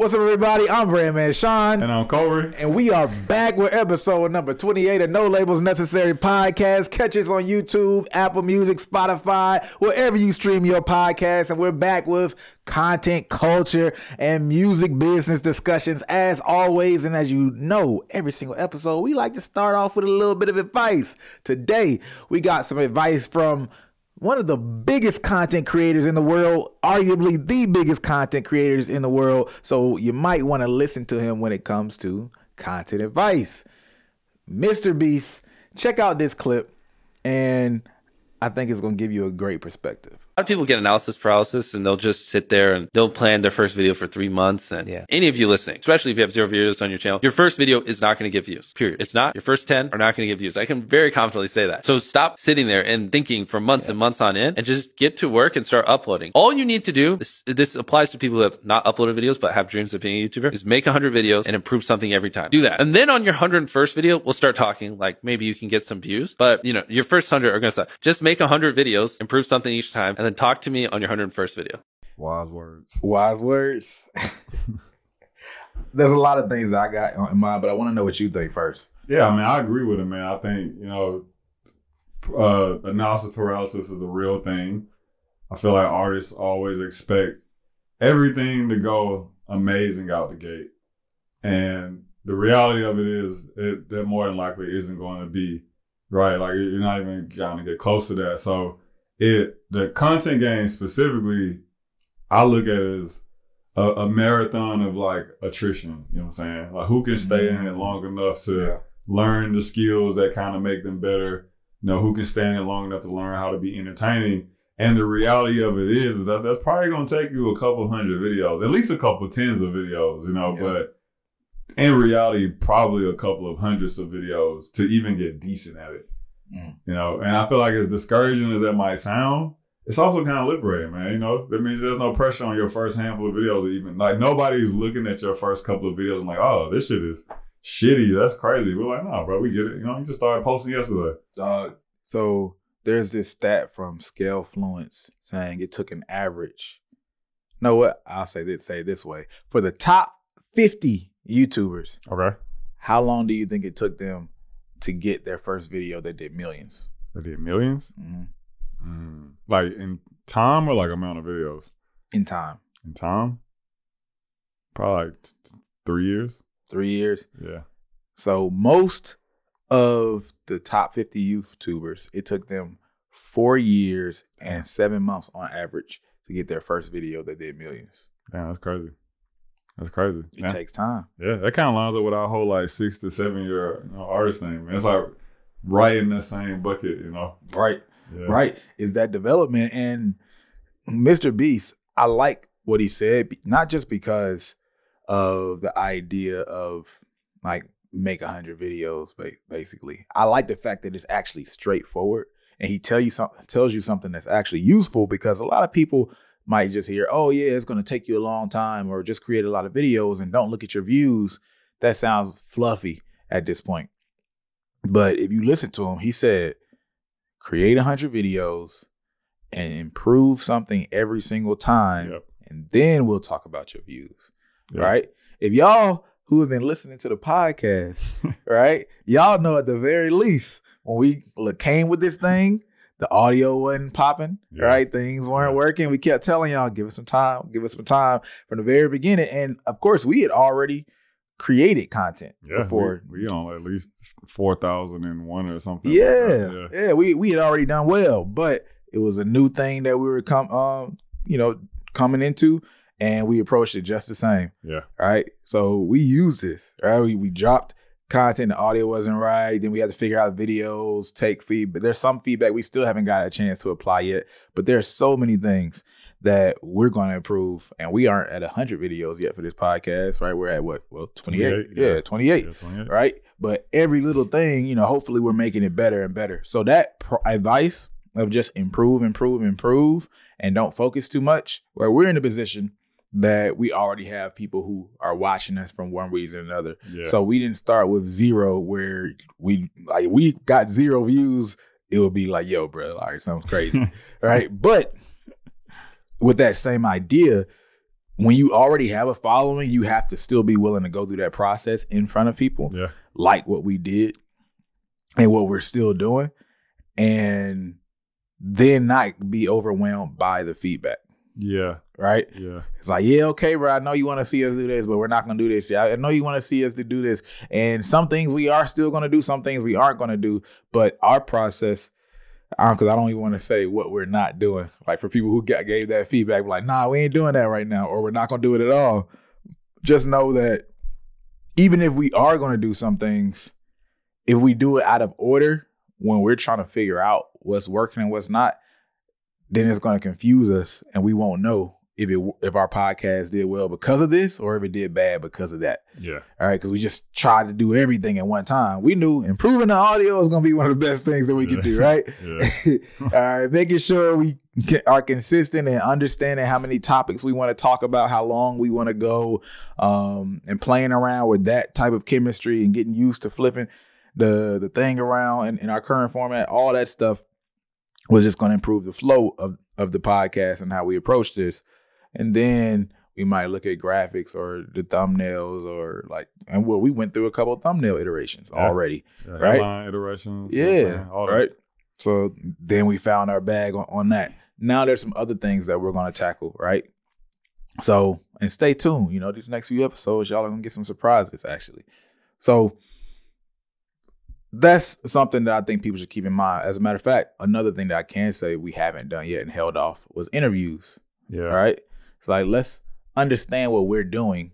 What's up, everybody? I'm Brandman Sean. And I'm Kohrey. And we are back with episode number 28 of No Labels Necessary podcast. Catch us on YouTube, Apple Music, Spotify, wherever you stream your podcast. And we're back with content, culture, and music business discussions as always. And as you know, every single episode, we like to start off with a little bit of advice. Today, we got some advice from one of the biggest content creators in the world, arguably the biggest content creators in the world. So you might want to listen to him when it comes to content advice. MrBeast, check out this clip, and I think it's going to give you a great perspective lot of people get analysis paralysis and they'll just sit there and they'll plan their first video for three months. And yeah. any of you listening, especially if you have zero videos on your channel, your first video is not going to get views, period. It's not. Your first 10 are not going to get views. I can very confidently say that. So stop sitting there and thinking for months yeah. and months on end and just get to work and start uploading. All you need to do, this, this applies to people who have not uploaded videos but have dreams of being a YouTuber, is make 100 videos and improve something every time. Do that. And then on your 101st video, we'll start talking like maybe you can get some views, but you know, your first 100 are going to stop. Just make 100 videos, improve something each time, and then talk to me on your 101st video. Wise words. Wise words. There's a lot of things that I got in mind, but I want to know what you think first. Yeah, I mean, I agree with him, man. I think, you know, uh, analysis paralysis is a real thing. I feel like artists always expect everything to go amazing out the gate. And the reality of it is it, that more than likely isn't going to be right. Like you're not even going to get close to that. So it the content game specifically, I look at it as a, a, marathon of like attrition. You know what I'm saying? Like who can stay mm-hmm. in it long enough to yeah. learn the skills that kind of make them better. You know, who can stay in it long enough to learn how to be entertaining. And the reality of it is that that's probably going to take you a couple hundred videos, at least a couple tens of videos, you know, yeah. but in reality, probably a couple of hundreds of videos to even get decent at it. Mm. You know, and I feel like as discouraging as that might sound, it's also kind of liberating, man. You know, that means there's no pressure on your first handful of videos, even like nobody's looking at your first couple of videos and like, oh, this shit is shitty. That's crazy. We're like, no, bro, we get it. You know, you just started posting yesterday. Dog. So there's this stat from Scalefluence saying it took an average. know what? I'll say this say this way. For the top 50 YouTubers. Okay. How long do you think it took them to get their first video that did millions. That did 1000000s mm-hmm. Mm. Like in time or like amount of videos? In time. In time? Probably like t- three years. Three years? Yeah. So most of the top 50 YouTubers, it took them four years and seven months on average to get their first video that did millions. Damn, that's crazy. That's crazy. It yeah. takes time. Yeah, that kind of lines up with our whole like six to seven year you know, artist thing. Man. It's like right in the same bucket, you know. Right, yeah. right. Is that development and MrBeast? I like what he said, not just because of the idea of like make a hundred videos, basically. I like the fact that it's actually straightforward, and he tell you something tells you something that's actually useful because a lot of people might just hear, oh, yeah, it's going to take you a long time, or just create a lot of videos and don't look at your views. That sounds fluffy at this point. But if you listen to him, he said, create 100 videos and improve something every single time. Yep. And then we'll talk about your views. Yep. Right. If y'all who have been listening to the podcast, right, y'all know at the very least when we came with this thing, the audio wasn't popping, yeah. right? Things weren't working. We kept telling y'all, give us some time, give us some time from the very beginning. And of course, we had already created content yeah, before. We, we on at least four thousand and one or something. Yeah, like yeah, yeah. We we had already done well, but it was a new thing that we were come, um, you know, coming into, and we approached it just the same. Yeah. Right. So we used this. Right. We we dropped content, the audio wasn't right. Then we had to figure out videos, take feedback. There's some feedback we still haven't got a chance to apply yet, but there's so many things that we're going to improve. And we aren't at 100 videos yet for this podcast, right? We're at what? Well, 28. 28 yeah. yeah, 28, yeah, 28, right? But every little thing, you know, hopefully we're making it better and better. So that pro- advice of just improve, improve, improve, and don't focus too much, where we're in a position that we already have people who are watching us from one reason or another. Yeah. So we didn't start with zero where we like we got zero views. It would be like, yo, bro, like something crazy. right. But with that same idea, when you already have a following, you have to still be willing to go through that process in front of people, Yeah. like what we did and what we're still doing, and then not be overwhelmed by the feedback. Yeah. Right? Yeah. It's like, yeah, okay, bro. I know you want to see us do this, but we're not gonna do this. Yeah, I know you want to see us to do this, and some things we are still gonna do, some things we aren't gonna do. But our process, because I don't even want to say what we're not doing. Like for people who got, gave that feedback, like, nah, we ain't doing that right now, or we're not gonna do it at all. Just know that even if we are gonna do some things, if we do it out of order when we're trying to figure out what's working and what's not, then it's to confuse us and we won't know if it if our podcast did well because of this or if it did bad because of that. Yeah. All right, because we just tried to do everything at one time. We knew improving the audio is going to be one of the best things that we Yeah. could do, right? Yeah. All right, making sure we are consistent and understanding how many topics we want to talk about, how long we want to go, um, and playing around with that type of chemistry and getting used to flipping the the thing around in, in our current format. All that stuff was just going to improve the flow of of the podcast and how we approach this. And then we might look at graphics or the thumbnails or like, and well, we went through a couple of thumbnail iterations already. yeah. Right? Headline iterations. you know what I'm Yeah. All that. right. So then we found our bag on, on that. Now there's some other things that we're going to tackle, right? So, and stay tuned. You know, these next few episodes, y'all are going to get some surprises, actually. So, that's something that I think people should keep in mind. As a matter of fact, another thing that I can say we haven't done yet and held off was interviews. Yeah. All right. It's like, let's understand what we're doing,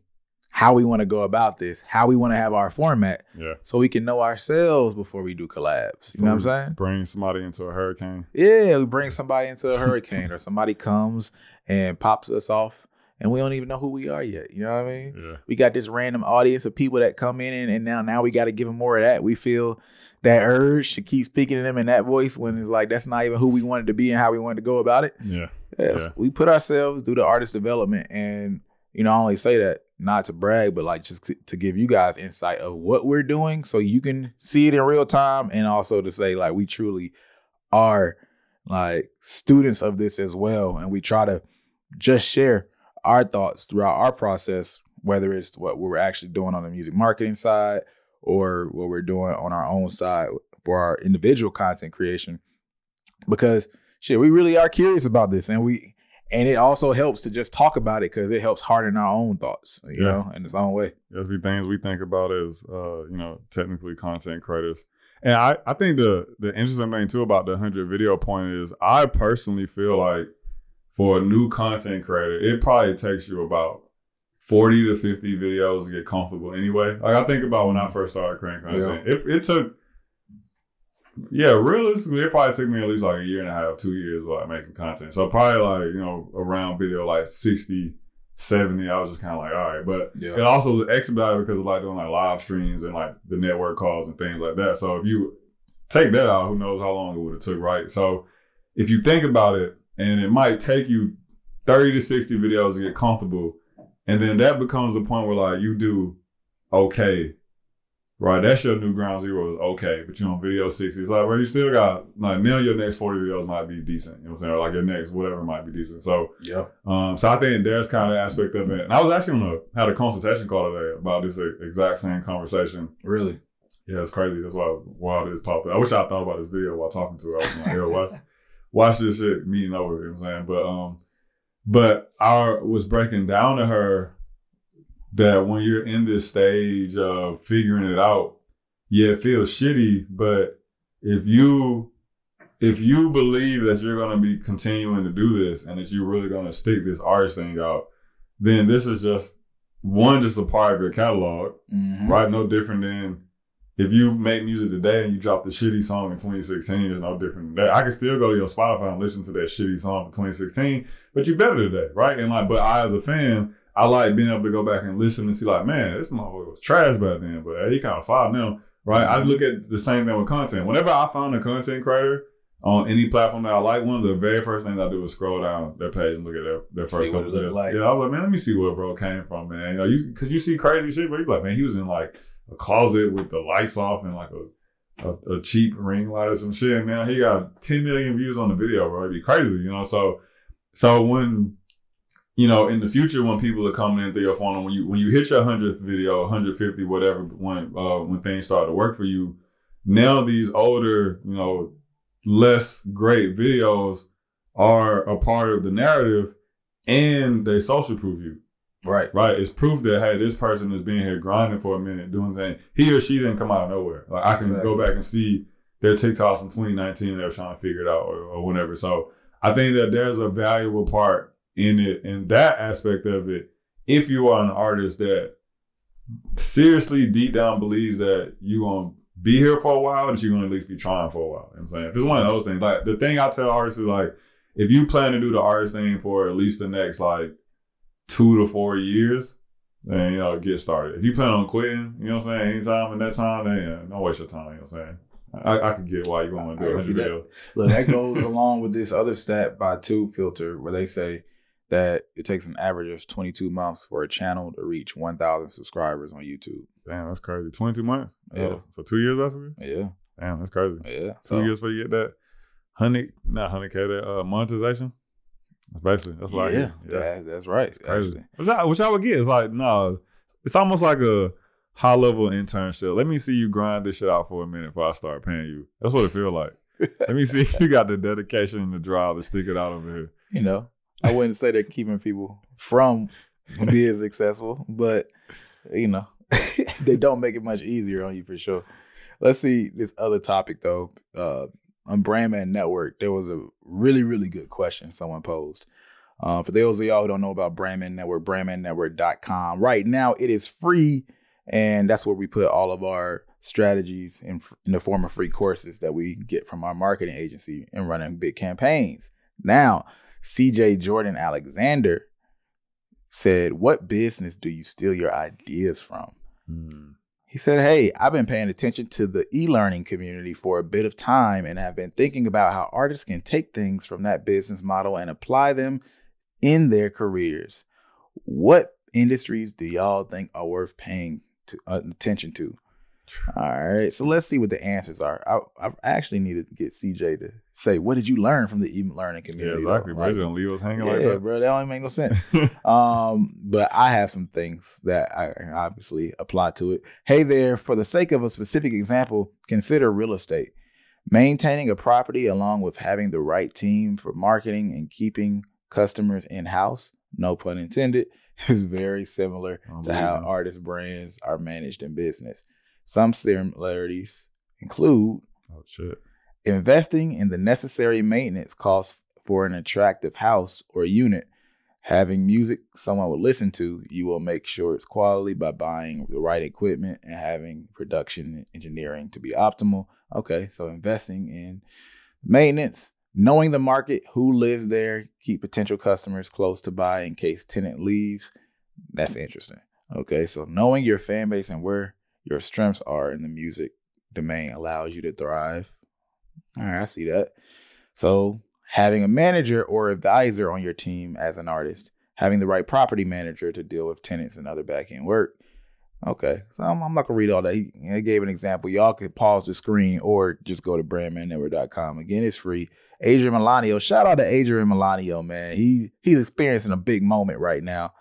how we want to go about this, how we want to have our format, Yeah. so we can know ourselves before we do collabs. You know what I'm saying? Bring somebody into a hurricane. Yeah, we bring somebody into a hurricane or somebody comes and pops us off and we don't even know who we are yet. You know what I mean? Yeah. We got this random audience of people that come in and, and now now we got to give them more of that. We feel that urge to keep speaking to them in that voice when it's like that's not even who we wanted to be and how we wanted to go about it. Yeah. Yes, Yeah. we put ourselves through the artist development, and you know, I only say that not to brag, but like just to, to give you guys insight of what we're doing, so you can see it in real time, and also to say like we truly are like students of this as well, and we try to just share our thoughts throughout our process, whether it's what we're actually doing on the music marketing side or what we're doing on our own side for our individual content creation, because shit, we really are curious about this, and we and it also helps to just talk about it because it helps harden our own thoughts, you Yeah. know, in its own way. There's be things we think about as uh, you know, technically content creators. And I, I think the the interesting thing too about the hundred video point is I personally feel like for a new content creator, it probably takes you about 40 to 50 videos to get comfortable anyway. Like I think about when I first started creating content. It, it took yeah, realistically, it probably took me at least like a year and a half, two years like making content. So probably like, you know, around video like 60, 70, I was just kind of like, all right. But it also was expedited because of like doing like live streams and like the network calls and things like that. So if you take that out, who knows how long it would have took, right? So if you think about it, and it might take you 30 to 60 videos to get comfortable, and then that becomes a point where like you do okay. Right, that's your new ground zero is okay, but you know, video 60 it's like, well, you still got like now your next 40 videos might be decent, you know what I'm saying? Or like your next whatever might be decent. So Yeah. um, so I think there's kind of aspect of it. And I was actually on a had a consultation call today about this exact same conversation. Really. Yeah, it's crazy. That's why why this popped up. I wish I thought about this video while talking to her. I was like, yo, watch watch this shit meeting over, you know what I'm saying? But um but I was breaking down to her that when you're in this stage of figuring it out, yeah, it feels shitty, but if you if you believe that you're gonna be continuing to do this and that you're really gonna stick this artist thing out, then this is just one just a part of your catalog, Mhm. right? No different than if you make music today and you drop the shitty song in 2016, it's no different than that. I can still go to your Spotify and listen to that shitty song from 2016, but you better today, right? And like, but I as a fan, I like being able to go back and listen and see like, man, this motherfucker was trash back then, but hey, he kind of fire now, right? I look at the same thing with content. Whenever I find a content creator on any platform that I like one, of the very first things I do is scroll down their page and look at their, their first See what couple videos. like. Yeah, I was like, man, let me see where bro came from, man. You know, you because you see crazy shit, but you like, man, he was in like a closet with the lights off and like a a, a cheap ring light or some shit. And now he got 10 million views on the video, bro. It'd be crazy, you know. So so when you know, in the future when people are coming in through your funnel, when you when you hit your hundredth video, 150, whatever, when uh, when things start to work for you, now these older, you know, less great videos are a part of the narrative and they social proof you. Right. Right. It's proof that hey, this person is being here grinding for a minute, doing things. He or she didn't come out of nowhere. Like I can Exactly. go back and see their TikToks from 2019. They were trying to figure it out or, or whatever. So I think that there's a valuable part in it, in that aspect of it. If you are an artist that seriously deep down believes that you're gonna be here for a while, that you're gonna at least be trying for a while. You know what I'm saying? It's one of those things, like the thing I tell artists is like, if you plan to do the artist thing for at least the next like two to four years, then you know, get started. If you plan on quitting, you know what I'm saying, anytime in that time, then yeah, don't waste your time, you know what I'm saying? I, I could get why you want to do can see 100 that. videos. Look, that goes along with this other stat by Tubefilter where they say that it takes an average of 22 months for a channel to reach 1,000 subscribers on YouTube. Damn, that's crazy. 22 months? Yeah. Oh, so two years basically? Yeah, Damn, that's crazy. yeah. Two So, years before you get that hundred, not hundred k, that uh, monetization. That's basically that's what I yeah. Yeah, that- that's right. crazy. Which I, which I would get is like no, it's almost like a high level internship. Let me see you grind this shit out for a minute before I start paying you. That's what it feel like. Let me see if you got the dedication and the drive to stick it out over here. You know, I wouldn't say they're keeping people from being successful, but you know, they don't make it much easier on you for sure. Let's see this other topic though. Uh, on Brandman Network, there was a really, really good question someone posed. Uh, for those of y'all who don't know about Brandman Network, brandmannetwork.com. Right now, it is free, and that's where we put all of our strategies in, in the form of free courses that we get from our marketing agency and running big campaigns. Now, CJ Jordan Alexander said, What business do you steal your ideas from? He said, Hey, I've been paying attention to the e learning community for a bit of time and have been thinking about how artists can take things from that business model and apply them in their careers. What industries do y'all think are worth paying to, uh, attention to? All right, so let's see what the answers are. I, I actually need to get CJ to say, What did you learn from the e learning Yeah, community? though?" exactly. Bro, Like, gonna leave us hanging yeah, like that? bro, that don't make no sense. Um, but I have some things that I obviously apply to it. Hey there, for the sake of a specific example, consider real estate. Maintaining a property along with having the right team for marketing and keeping customers in house, no pun intended, is very similar to how artist brands are managed in business. Some similarities include Oh shit. investing in the necessary maintenance costs for an attractive house or unit, having music someone will listen to, you will make sure it's quality by buying the right equipment and having production engineering to be optimal. Okay, so investing in maintenance, knowing the market, who lives there, keep potential customers close to buy in case tenant leaves. That's interesting. Okay, so knowing your fan base and where your strengths are in the music domain allows you to thrive. All right, I see that. So, having a manager or advisor on your team as an artist, having the right property manager to deal with tenants and other back end work. Okay, so I'm, I'm not gonna read all that. He, he gave an example. Y'all could pause the screen or just go to brandmannetwork.com. Again, it's free. Adrian Milanio, shout out to Adrian Milanio, man. He he's experiencing a big moment right now.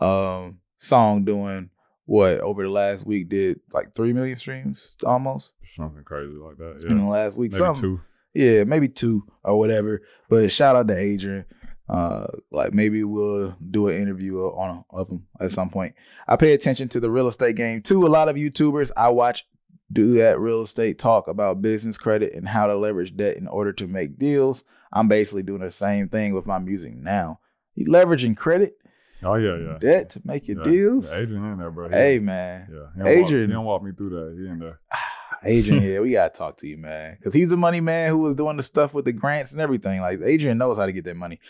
Um, song doing what over the last week did like three million streams almost Something crazy like that. Yeah. in the last week. Maybe Something two. yeah, maybe two or whatever. But shout out to Adrian. Uh, like maybe we'll do an interview on of him at some point. I pay attention to the real estate game too. A lot of YouTubers I watch do that real estate talk about business credit and how to leverage debt in order to make deals. I'm basically doing the same thing with my music now. You leveraging credit, Oh yeah, yeah. debt to make your Yeah. deals. Yeah, Adrian in there, bro. He- Hey man, Yeah. He don't walk- Adrian. he don't walk me through that. He in there. Adrian, yeah, we gotta talk to you, man, because he's the money man who was doing the stuff with the grants and everything. Like Adrian knows how to get that money.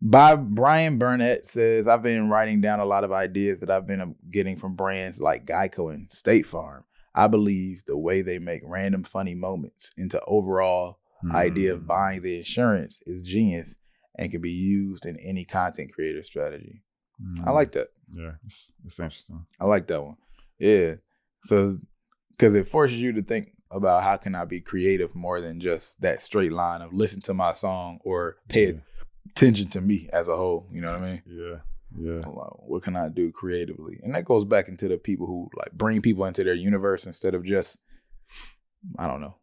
By Brian Burnett says, I've been writing down a lot of ideas that I've been uh, getting from brands like Geico and State Farm. I believe the way they make random funny moments into overall idea of Mm. buying the insurance is genius and can be used in any content creator strategy. I Mm. like that. Yeah, it's, it's interesting. I like that one. Yeah. So, because it forces you to think about how can I be creative more than just that straight line of listen to my song or pay Yeah. attention to me as a whole. You know what I mean? Yeah. Yeah. What can I do creatively? And that goes back into the people who like bring people into their universe instead of just, I don't know.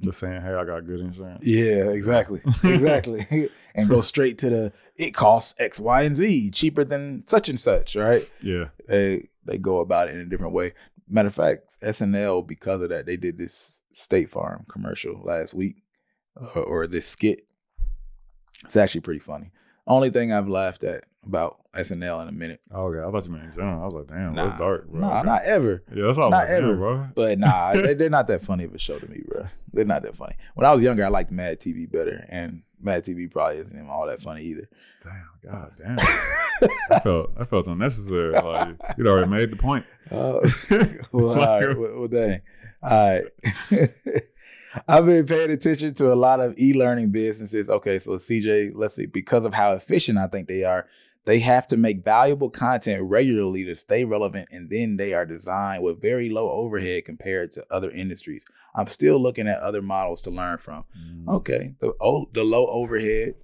Just saying, hey, I got good insurance. Yeah, exactly. exactly. and go straight to the it costs X, Y, and Z cheaper than such and such, right? Yeah. They they go about it in a different way. Matter of fact, SNL, because of that, they did this State Farm commercial last week uh, or this skit. It's actually pretty funny. Only thing I've laughed at about SNL in a minute. Oh, okay. I thought you meant in general. I was like, damn, nah, that's dark, bro. Nah, not ever. Yeah, that's all not like, ever, bro. But nah, they, they're not that funny of a show to me, bro. They're not that funny. When I was younger, I liked Mad TV better, and Mad TV probably isn't even all that funny either. Damn, god damn. I felt I felt unnecessary. Like you'd already made the point. Uh, well, all right. Well, well, dang. All right. I've been paying attention to a lot of e-learning businesses. Okay, so CJ, let's see, because of how efficient I think they are, they have to make valuable content regularly to stay relevant, and then they are designed with very low overhead compared to other industries. I'm still looking at other models to learn from. Mm. Okay, the oh, the low overhead,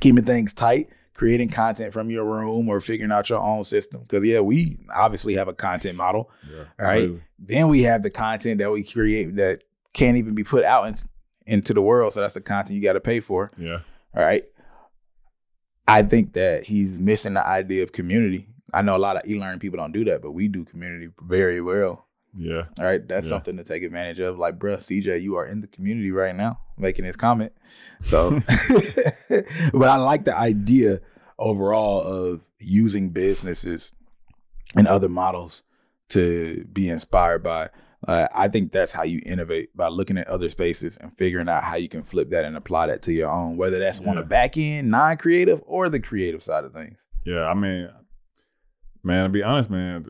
keeping things tight, creating content from your room or figuring out your own system. Because yeah, we obviously have a content model, yeah, right? Really. Then we have the content that we create that can't even be put out in, into the world. So that's the content you got to pay for. Yeah. All right. I think that he's missing the idea of community. I know a lot of e-learning people don't do that, but we do community very well. Yeah. All right. That's yeah. something to take advantage of. Like, bruh, CJ, you are in the community right now making this comment. So, but I like the idea overall of using businesses and other models to be inspired by. Uh, I think that's how you innovate by looking at other spaces and figuring out how you can flip that and apply that to your own, whether that's yeah. on the back end, non creative, or the creative side of things. Yeah, I mean, man, to be honest, man,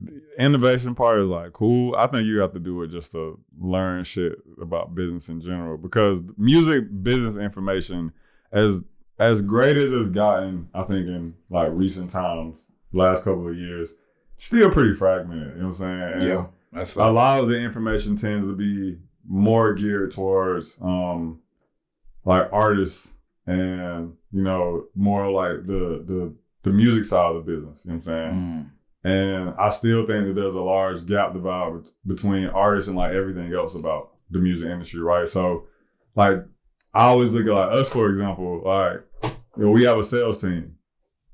the innovation part is like cool. I think you have to do it just to learn shit about business in general because music business information as as great as it's gotten, I think in like recent times, last couple of years, still pretty fragmented. You know what I'm saying? And yeah that's a lot of the information tends to be more geared towards um like artists and you know more like the the the music side of the business. You know what I'm saying? Mm. And I still think that there's a large gap divide between artists and like everything else about the music industry, right? So, like, I always look at like us, for example, like, you know, we have a sales team,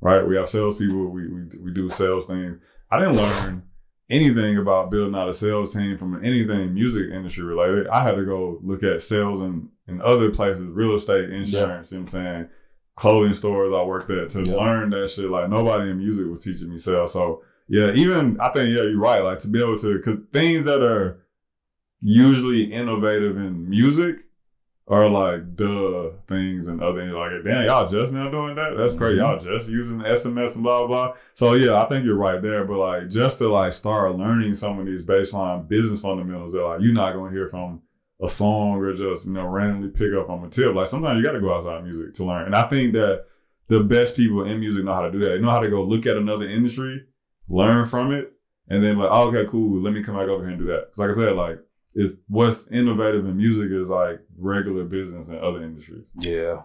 right? We have salespeople. We we we do sales things. I didn't learn anything about building out a sales team from anything music industry related. I had to go look at sales in, in other places, real estate, insurance, yeah. you know what I'm saying? Clothing stores I worked at to yeah. learn that shit. Like nobody in music was teaching me sales. So yeah, even I think, yeah, you're right. Like to be able to, cause things that are usually innovative in music, are like duh things and other things like damn y'all just now doing that? That's crazy. Mm-hmm. y'all just using SMS and blah blah so yeah I think you're right there but like just to like start learning some of these baseline business fundamentals that like you're not gonna hear from a song or just you know randomly pick up on a tip. Like sometimes you got to go outside music to learn. And I think that the best people in music know how to do that. They know how to go look at another industry learn from it and then like oh, okay cool. Let me come back over here and do that. Because like I said like is what's innovative in music is like regular business in other industries. Yeah.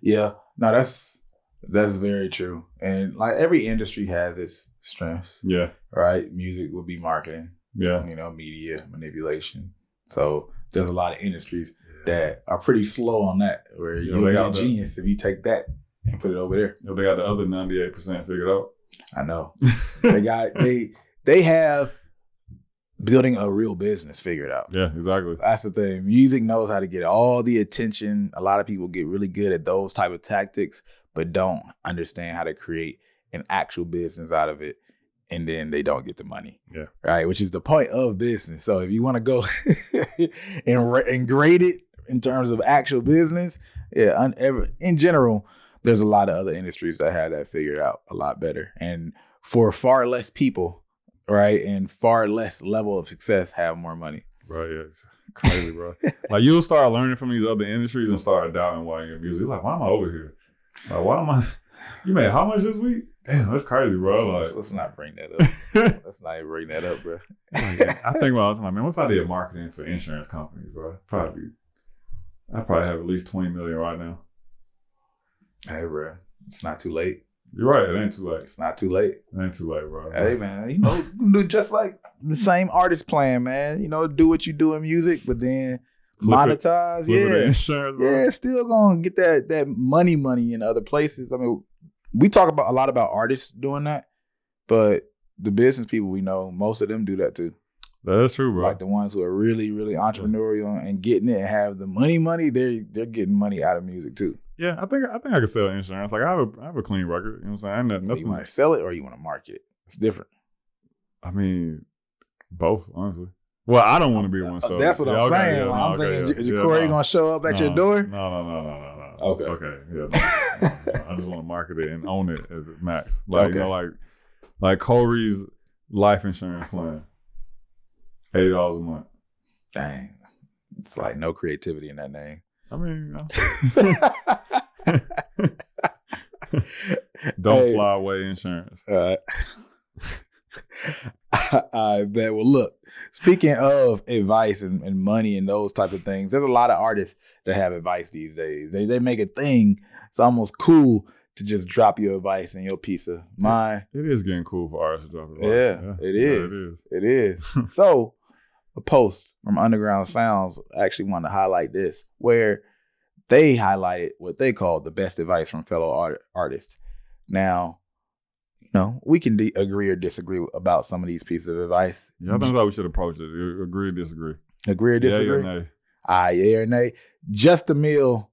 Yeah. No, that's that's very true. And like every industry has its strengths. Yeah. Right? Music would be marketing. Yeah. You know, media, manipulation. So there's a lot of industries yeah. that are pretty slow on that where yeah, you're a genius if you take that and put it over there. They got the other 98% figured out. I know. they got they they have building a real business figured out. Yeah, exactly. That's the thing. Music knows how to get all the attention. A lot of people get really good at those type of tactics, but don't understand how to create an actual business out of it. And then they don't get the money. Yeah. Right. Which is the point of business. So if you want to go and, and grade it in terms of actual business, yeah, un, in general, there's a lot of other industries that have that figured out a lot better. And for far less people, right, and far less level of success have more money. Right, yeah, it's crazy, bro. like you'll start learning from these other industries and start doubting why you're music. You're like, why am I over here? Like, why am I? You made how much this week? Damn, that's crazy, bro. Let's, like, let's, let's not bring that up. let's not even bring that up, bro. I think about I'm like, man, what if I did marketing for insurance companies, bro? Probably, I probably have at least twenty million right now. Hey, bro, it's not too late. You're right. It ain't too late. It's not too late. It ain't too late, bro. Hey man, you know, do just like the same artist plan, man. You know, do what you do in music, but then Flip monetize. It yeah, yeah, still gonna get that that money, money in other places. I mean, we talk about a lot about artists doing that, but the business people we know, most of them do that too. That's true, bro. Like the ones who are really, really entrepreneurial and getting it and have the money, money. They they're getting money out of music too. Yeah, I think I think I could sell insurance. Like I have a I have a clean record. You know what I'm saying? I ain't You want to sell it or you want to market it. It's different. I mean, both honestly. Well, I don't want to be one. So Uh, That's what I'm okay, saying. yeah, no, I'm okay, thinking, yeah, J- yeah, Kohrey no. gonna show up at your door. No, no, no, no, no, no. Okay. Okay. Yeah. I just want to market it and own it as max. Like Okay. you know, like like Kohrey's life insurance plan. Eighty dollars a month. Dang, it's like no creativity in that name. I mean, you don't Hey. fly away insurance. Uh, I bet. Well, look. Speaking of advice and, and money and those type of things, there's a lot of artists that have advice these days. They they make a thing. It's almost cool to just drop your advice and your piece of mind. It is getting cool for artists to drop advice. Yeah, it Yeah, is. it is. It is. so, a post from Underground Sounds actually wanted to highlight this, where they highlighted what they called the best advice from fellow art- artists. Now, you know, we can de- agree or disagree about some of these pieces of advice. Yeah, I think that's how we should approach it. Agree, or disagree. Agree or disagree? yeah, nay. Ah, yeah or nay. Just a meal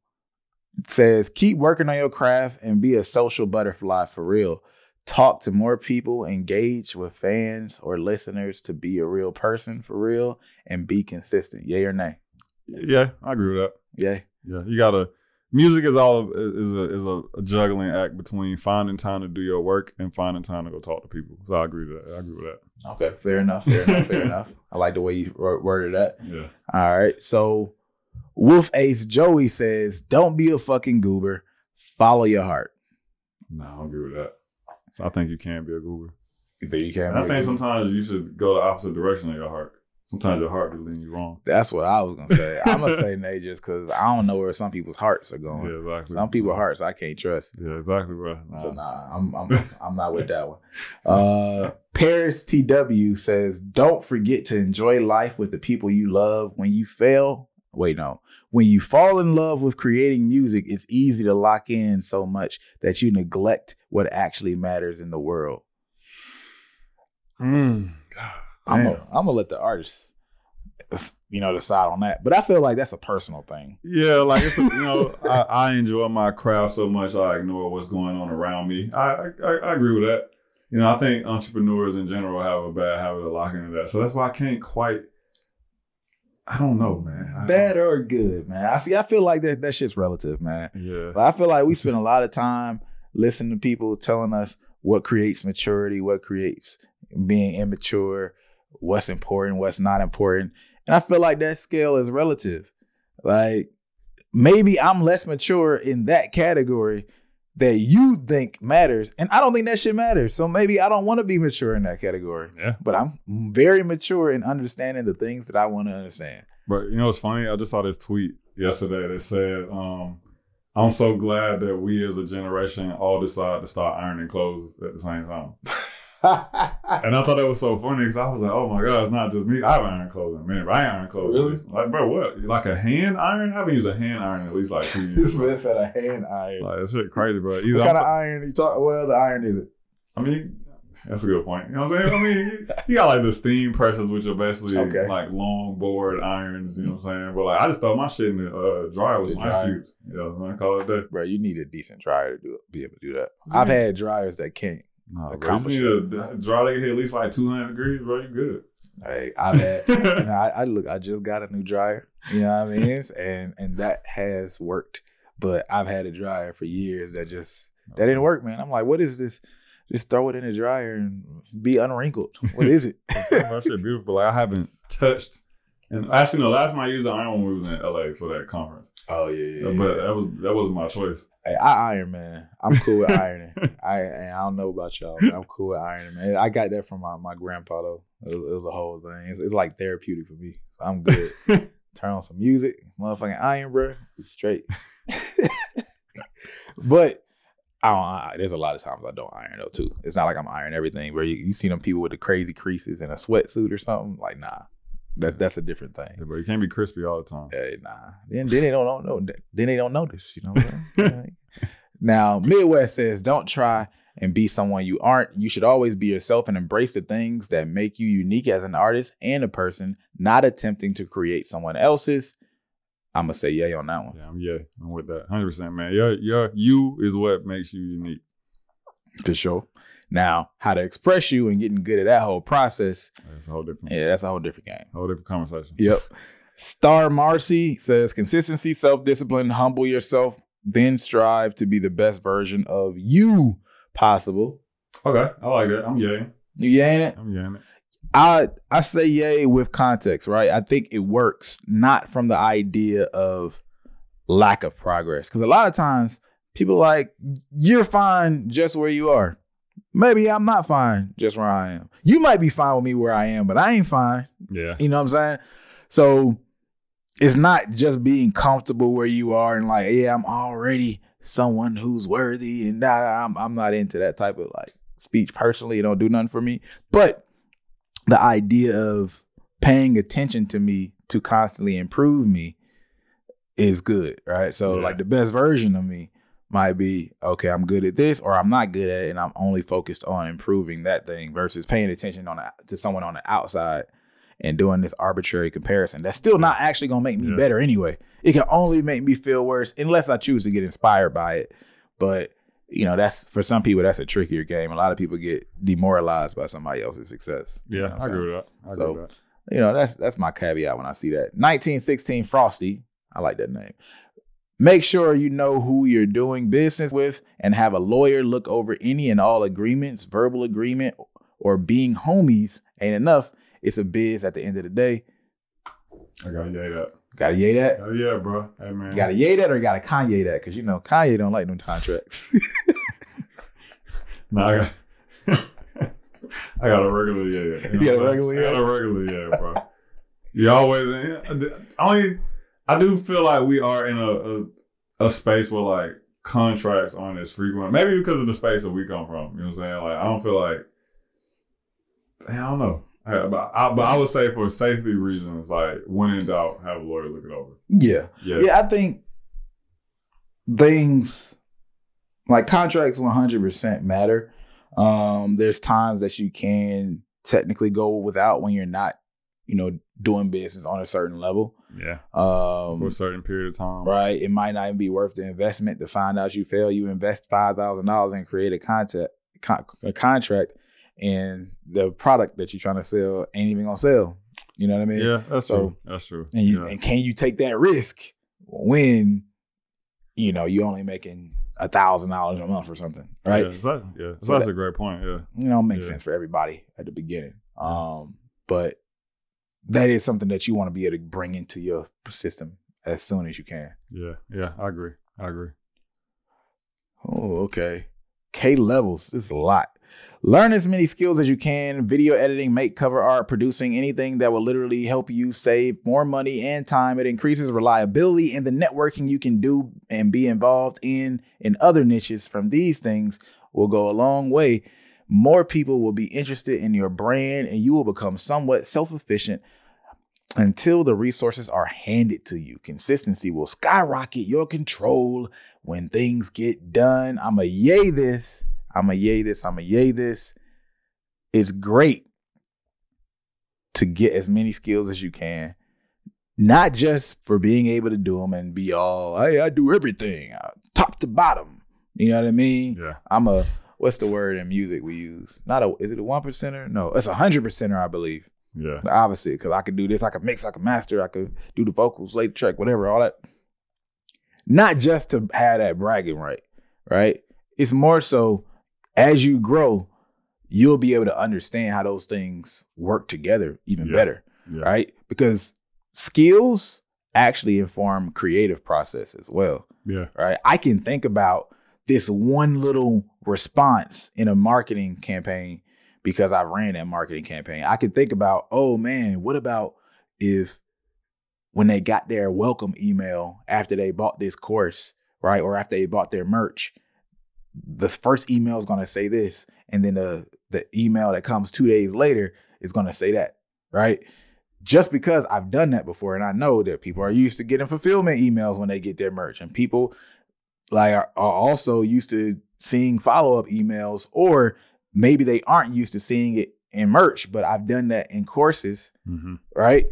says keep working on your craft and be a social butterfly for real. Talk to more people, engage with fans or listeners to be a real person for real, and be consistent. Yay or nay? Yeah, I agree with that. Yay. Yeah, you gotta. Music is all is a is a, a juggling act between finding time to do your work and finding time to go talk to people. So I agree with that. I agree with that. Okay, fair enough. Fair enough. Fair enough. I like the way you worded that. Yeah. All right. So, Wolf Ace Joey says, "Don't be a fucking goober. Follow your heart." No, I agree with that. So I think you can be a goober. You think you can? And I think sometimes you should go the opposite direction of your heart. Sometimes your heart is leading you wrong. That's what I was gonna say. I'm gonna say nay just because I don't know where some people's hearts are going. Yeah, exactly. Some people's hearts I can't trust. Yeah, exactly, bro. Nah. So nah, I'm I'm I'm not with that one. Uh Paris TW says, "Don't forget to enjoy life with the people you love. When you fail, wait no, when you fall in love with creating music, it's easy to lock in so much that you neglect what actually matters in the world." Mm, God, I'm gonna I'm gonna let the artists, you know, decide on that. But I feel like that's a personal thing. Yeah, like it's a, you know, I, I enjoy my craft so much I ignore what's going on around me. I, I I agree with that. You know, I think entrepreneurs in general have a bad habit of locking into that. So that's why I can't quite. I don't know, man. Bad or good, man. I see. I feel like that that shit's relative, man. Yeah. But I feel like we spend a lot of time listening to people telling us what creates maturity, what creates being immature, what's important, what's not important. And I feel like that scale is relative. Like maybe I'm less mature in that category that you think matters. And I don't think that shit matters. So maybe I don't want to be mature in that category. Yeah. But I'm very mature in understanding the things that I want to understand. But you know what's funny? I just saw this tweet yesterday that said, um, I'm so glad that we as a generation all decide to start ironing clothes at the same time. And I thought that was so funny because I was like, oh my God, it's not just me. I've ironed clothes in a minute, but I iron clothes. Really? Like, bro, what? Like a hand iron? I haven't used a hand iron at least like two years. this man said a hand iron. like, that shit crazy, bro. Either What kind of I'm- iron you talk? What other iron is it? I mean, that's a good point. You know what I'm saying? I mean, you, you got like the steam presses, which are basically Okay. like long board irons. You know what I'm saying? But like, I just throw my shit in the uh, dryer with The ice cubes. Yeah, I call it that. Bro, you need a decent dryer to do be able to do that. I've had dryers that can't. Nah, Accomplish you a dry that hit at least like 200 degrees, bro. You good? Like I've had. and I, I look. I just got a new dryer. You know what I mean? and and that has worked. But I've had a dryer for years that just that didn't work, man. I'm like, what is this? Just throw it in the dryer and be unwrinkled. What is it? that shit beautiful. Like I haven't touched. And actually, no. Last time I used an iron when we was in LA for that conference, oh yeah, yeah. but that was that wasn't my choice. Hey, I iron, man. I'm cool with ironing. I and I don't know about y'all, but I'm cool with ironing, man. I got that from my, my grandpa though. It was, it was a whole thing. It's, it's like therapeutic for me, so I'm good. Turn on some music, motherfucking iron, bro. It's straight. but I don't. I, there's a lot of times I don't iron though too. It's not like I'm ironing everything. Where you, you see them people with the crazy creases in a sweatsuit or something. Like nah, that that's a different thing. Yeah, but you can't be crispy all the time. Hey, nah. Then then they don't know. Then they don't notice. You know. What I'm saying? now Midwest says, don't try and be someone you aren't. You should always be yourself and embrace the things that make you unique as an artist and a person, not attempting to create someone else's. I'm gonna say yay on that one. Yeah, I'm yeah, I'm with that. Hundred percent, man. Your your you is what makes you unique. For sure. Now, how to express you and getting good at that whole process. That's a whole different. Yeah, that's a whole different game. Whole different conversation. Yep. Star Marcy says consistency, self discipline, humble yourself, then strive to be the best version of you possible. Okay, I like that. I'm yay. You yaying it? I'm yaying it. I I say yay with context, right? I think it works not from the idea of lack of progress. Because a lot of times people like, you're fine just where you are. Maybe I'm not fine just where I am. You might be fine with me where I am, but I ain't fine. Yeah. You know what I'm saying? So it's not just being comfortable where you are and like, yeah, I'm already someone who's worthy and nah, I'm I'm not into that type of like speech personally. It don't do nothing for me. But the idea of paying attention to me to constantly improve me is good, right? So Yeah. like the best version of me might be okay, I'm good at this or I'm not good at it and I'm only focused on improving that thing versus paying attention on the, to someone on the outside and doing this arbitrary comparison. That's still not actually going to make me Yeah. better anyway. It can only make me feel worse unless I choose to get inspired by it. But you know, that's for some people that's a trickier game. A lot of people get demoralized by somebody else's success. You Yeah, know I I'm agree with that. I So- agree with that. You know, that's that's my caveat when I see that. 1916 Frosty, I like that name. Make sure you know who you're doing business with and have a lawyer look over any and all agreements, verbal agreement, or being homies ain't enough. It's a biz at the end of the day. I got a yay that. Gotta yay that. Oh yeah, bro. Hey man. You gotta yay that or you gotta Kanye that. Cause you know Kanye don't like them contracts. No, I got. I got a regular yeah. You got a regular I got a regular yeah, bro. You always. Only. I do feel like we are in a, a a space where like contracts aren't as frequent. Maybe because of the space that we come from. You know what I'm saying? Like I don't feel like. I don't know. I- But I, but I would say for safety reasons, like when in doubt, have a lawyer look it over. yeah. Yeah. Yeah, I think things like contracts 100% matter. Um, there's times that you can technically go without when you're not, you know, doing business on a certain level. Yeah. Um, For a certain period of time. right? It might not even be worth the investment to find out you fail. You invest five thousand dollars and create a contract, con- a contract, and the product that you're trying to sell ain't even gonna sell. You know what I mean? Yeah, that's So- true. That's true. And you, yeah. and can you take that risk when you know you're only making a thousand dollars a month or something, right? Yeah, yeah. So that's that- a great point. Yeah. You know, it makes Yeah. sense for everybody at the beginning. Um, but that is something that you want to be able to bring into your system as soon as you can. Yeah. Yeah. I agree. I agree. Oh, okay. K levels. This is a lot. Learn as many skills as you can video editing, make cover art, producing anything that will literally help you save more money and time. It increases reliability and the networking you can do and be involved in in other niches from these things will go a long way. More people will be interested in your brand and you will become somewhat self efficient until the resources are handed to you. Consistency will skyrocket your control when things get done. I'm a yay this. I'm a yay this. I'm a yay this. It's great to get as many skills as you can, not just for being able to do them and be all, hey, I do everything, uh, top to bottom. You know what I mean? Yeah. I'm a, what's the word in music we use? Not a, is it a one percenter? No, it's a hundred percenter, I believe Yeah. the opposite because I could do this, I could mix, I could master, I could do the vocals, late track, whatever, all that. Not just to have that bragging right, right? It's more so as you grow, you'll be able to understand how those things work together even Yeah. better, Yeah. right? Because skills actually inform creative process as well Yeah. right? I can think about this one little response in a marketing campaign because I ran that marketing campaign. I could think about, oh man, what about if when they got their welcome email after they bought this course, right? Or after they bought their merch, the first email is going to say this, and then the the email that comes two days later is going to say that, right? Just because I've done that before, and I know that people are used to getting fulfillment emails when they get their merch, and people like are, are also used to seeing follow up emails, or maybe they aren't used to seeing it in merch, but I've done that in courses, Mm-hmm. right?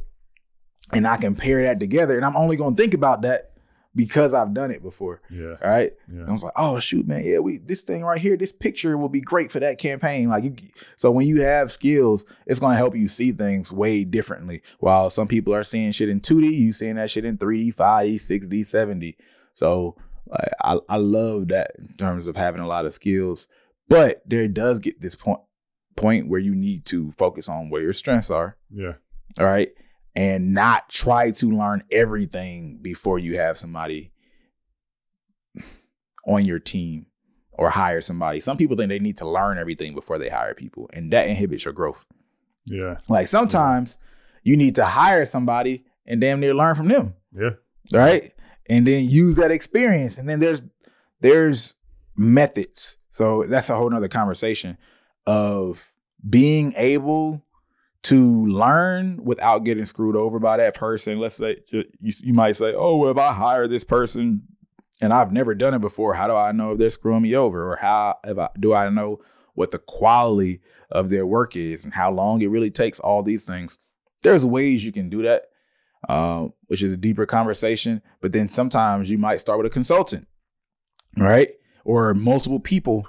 And I can pair that together, and I'm only going to think about that because I've done it before, Yeah. right? Yeah. And I was like, oh shoot, man, yeah, we this thing right here, this picture will be great for that campaign. Like, you, so when you have skills, it's gonna help you see things way differently. While some people are seeing shit in 2D, you seeing that shit in 3D, 5D, 6D, 7D. So like, I I love that in terms of having a lot of skills, but there does get this point point where you need to focus on where your strengths are. Yeah. all right? And not try to learn everything before you have somebody on your team or hire somebody. Some people think they need to learn everything before they hire people and that inhibits your growth. Yeah. like sometimes you need to hire somebody and damn near learn from them. Yeah. right? And then use that experience. And then there's there's methods so that's a whole nother conversation of being able to learn without getting screwed over by that person let's say you, you might say oh well if i hire this person and i've never done it before how do i know if they're screwing me over or how if I, do i know what the quality of their work is and how long it really takes all these things there's ways you can do that uh, which is a deeper conversation. But then sometimes you might start with a consultant, right? Or multiple people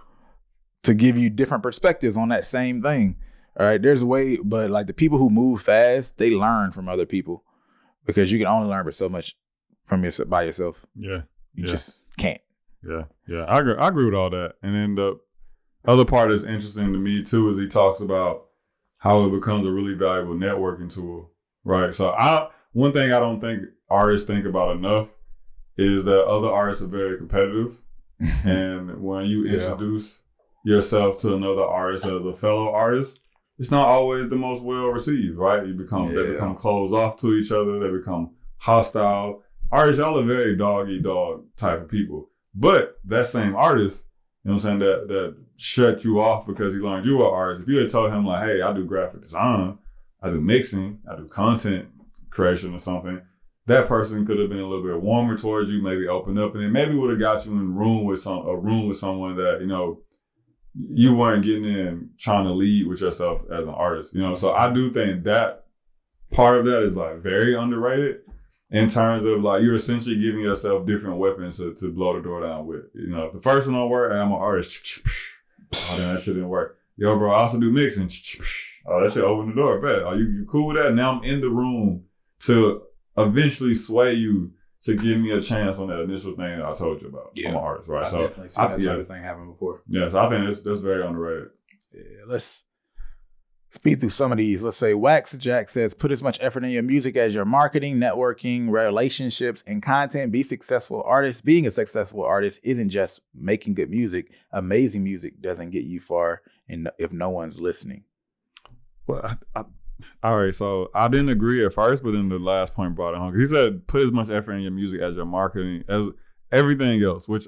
to give you different perspectives on that same thing. All right. There's a way, but like the people who move fast, they learn from other people because you can only learn but so much from yourself by yourself. Yeah. You Yeah. just can't. Yeah, yeah, I agree. I agree with all that. And then the other part that's interesting to me too is he talks about how it becomes a really valuable networking tool, right? So I one thing I don't think artists think about enough is that other artists are very competitive, and when you Yeah. introduce yourself to another artist as a fellow artist, it's not always the most well received, right? You become they become closed off to each other. They become hostile. Artists, y'all are very dog eat dog type of people. But that same artist, you know what I'm saying, that that shut you off because he learned you were an artist. If you had told him like, hey, I do graphic design, I do mixing, I do content creation or something, that person could have been a little bit warmer towards you, maybe opened up, and then maybe would have got you in room with some a room with someone that, you know, you weren't getting in trying to lead with yourself as an artist. You know, so I do think that part of that is like very underrated in terms of like you're essentially giving yourself different weapons to, to blow the door down with. You know, if the first one don't work, I'm an artist. Oh, then that shit didn't work. Yo, bro, I also do mixing. Oh, that shit open the door. Bet. Are you, you cool with that? Now I'm in the room to eventually sway you to give me a chance on that initial thing that I told you about. Yeah. I'm an artist, right? I've so definitely seen I- that yeah. type of thing happen before. yeah, so I think that's that's very underrated. Yeah, let's speed through some of these. Let's say Wax Jack says, put as much effort in your music as your marketing, networking, relationships, and content. Be successful artist. Being a successful artist isn't just making good music. Amazing music doesn't get you far and if no one's listening. Well, I, I, all right. So I didn't agree at first, but then the last point brought it home. He said, "Put as much effort in your music as your marketing, as everything else," which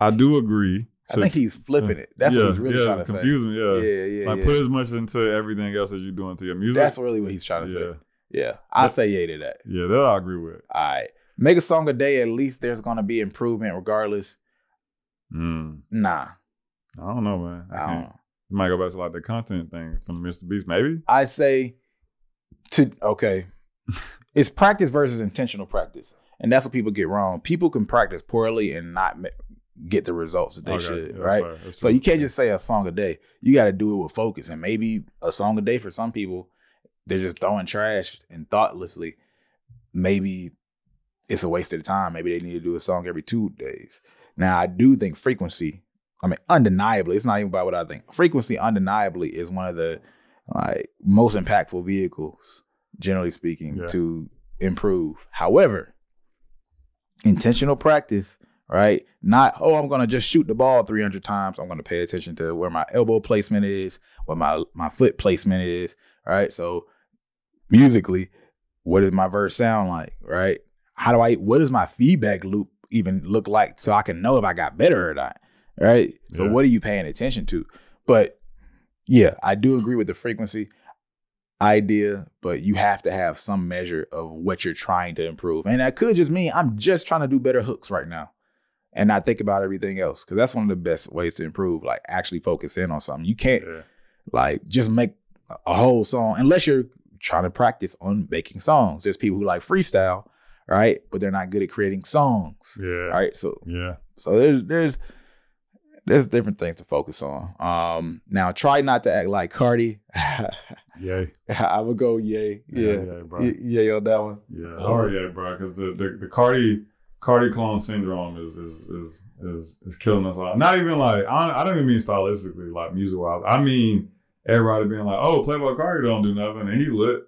I do agree. I think he's flipping it. That's yeah, what he's really yeah, trying to it's say. confusing. Yeah, Yeah, yeah, like yeah. put as much into everything else as you're doing to your music. That's really what he's trying to yeah, say. Yeah. I say yay to that. yeah, that I agree with. All right. Make a song a day, at least there's gonna be improvement regardless. Mm, Nah. I don't know, man. I, I don't can't. know. You might go back to like the content thing from MrBeast, maybe. I say to okay, it's practice versus intentional practice, and that's what people get wrong. People can practice poorly and not get the results that they Okay, should, yeah, right? So you can't just say a song a day. You got to do it with focus, and maybe a song a day for some people, they're just throwing trash and thoughtlessly. Maybe it's a waste of time. Maybe they need to do a song every two days. Now I do think frequency. I mean, undeniably, it's not even about what I think. Frequency, undeniably, is one of the like most impactful vehicles, generally speaking, Yeah. to improve. However, intentional practice, right? Not, oh, I'm gonna just shoot the ball 300 times. I'm gonna pay attention to where my elbow placement is, what my my foot placement is, right? So musically, what does my verse sound like, right? How do I what does my feedback loop even look like so I can know if I got better or not? Right? So Yeah. what are you paying attention to? But yeah, I do agree with the frequency idea, but you have to have some measure of what you're trying to improve. And that could just mean I'm just trying to do better hooks right now and not think about everything else. Cause that's one of the best ways to improve, like actually focus in on something. You can't Yeah. like just make a whole song unless you're trying to practice on making songs. There's people who like freestyle, right? But they're not good at creating songs. Yeah. Right. So Yeah. so there's there's there's different things to focus on. Um now try not to act like Carti. Yay. I would go yay. Yeah. yeah, bro. Y- Yay on that one. Yeah, hard yeah, bro. Because the, the the Carti Carti clone syndrome is is is is, is killing us all. Not even like I don't, I don't even mean stylistically, like music wise. I mean everybody being like, "Oh, Playboi Carti don't do nothing, and he lit."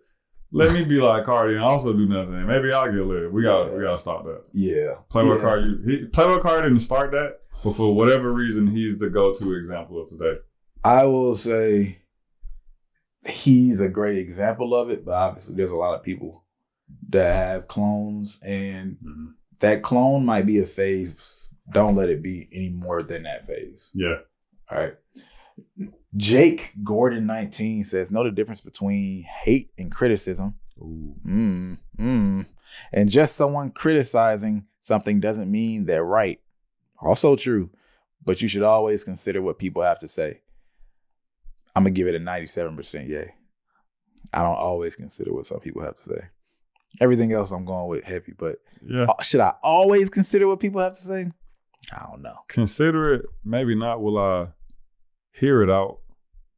Let me be like Carti and also do nothing. and Maybe I'll get lit. We got to we got to stop that. Yeah. Playboi Yeah. Carti, he, Playboi Carti didn't start that, but for whatever reason, he's the go to example of today. I will say he's a great example of it, but obviously there's a lot of people that have clones and Mhm. that clone might be a phase. Don't let it be any more than that phase. Yeah, All right. Jake Gordon 19 says, Know the difference between hate and criticism. Ooh. Mm, mm. And just someone criticizing something doesn't mean they're right. Also true, but you should always consider what people have to say. I'm gonna give it a 97% yay. I don't always consider what some people have to say. Everything else I'm going with heavy, but yeah. uh, should I always consider what people have to say? I don't know. Consider it. Maybe not. Will I hear it out?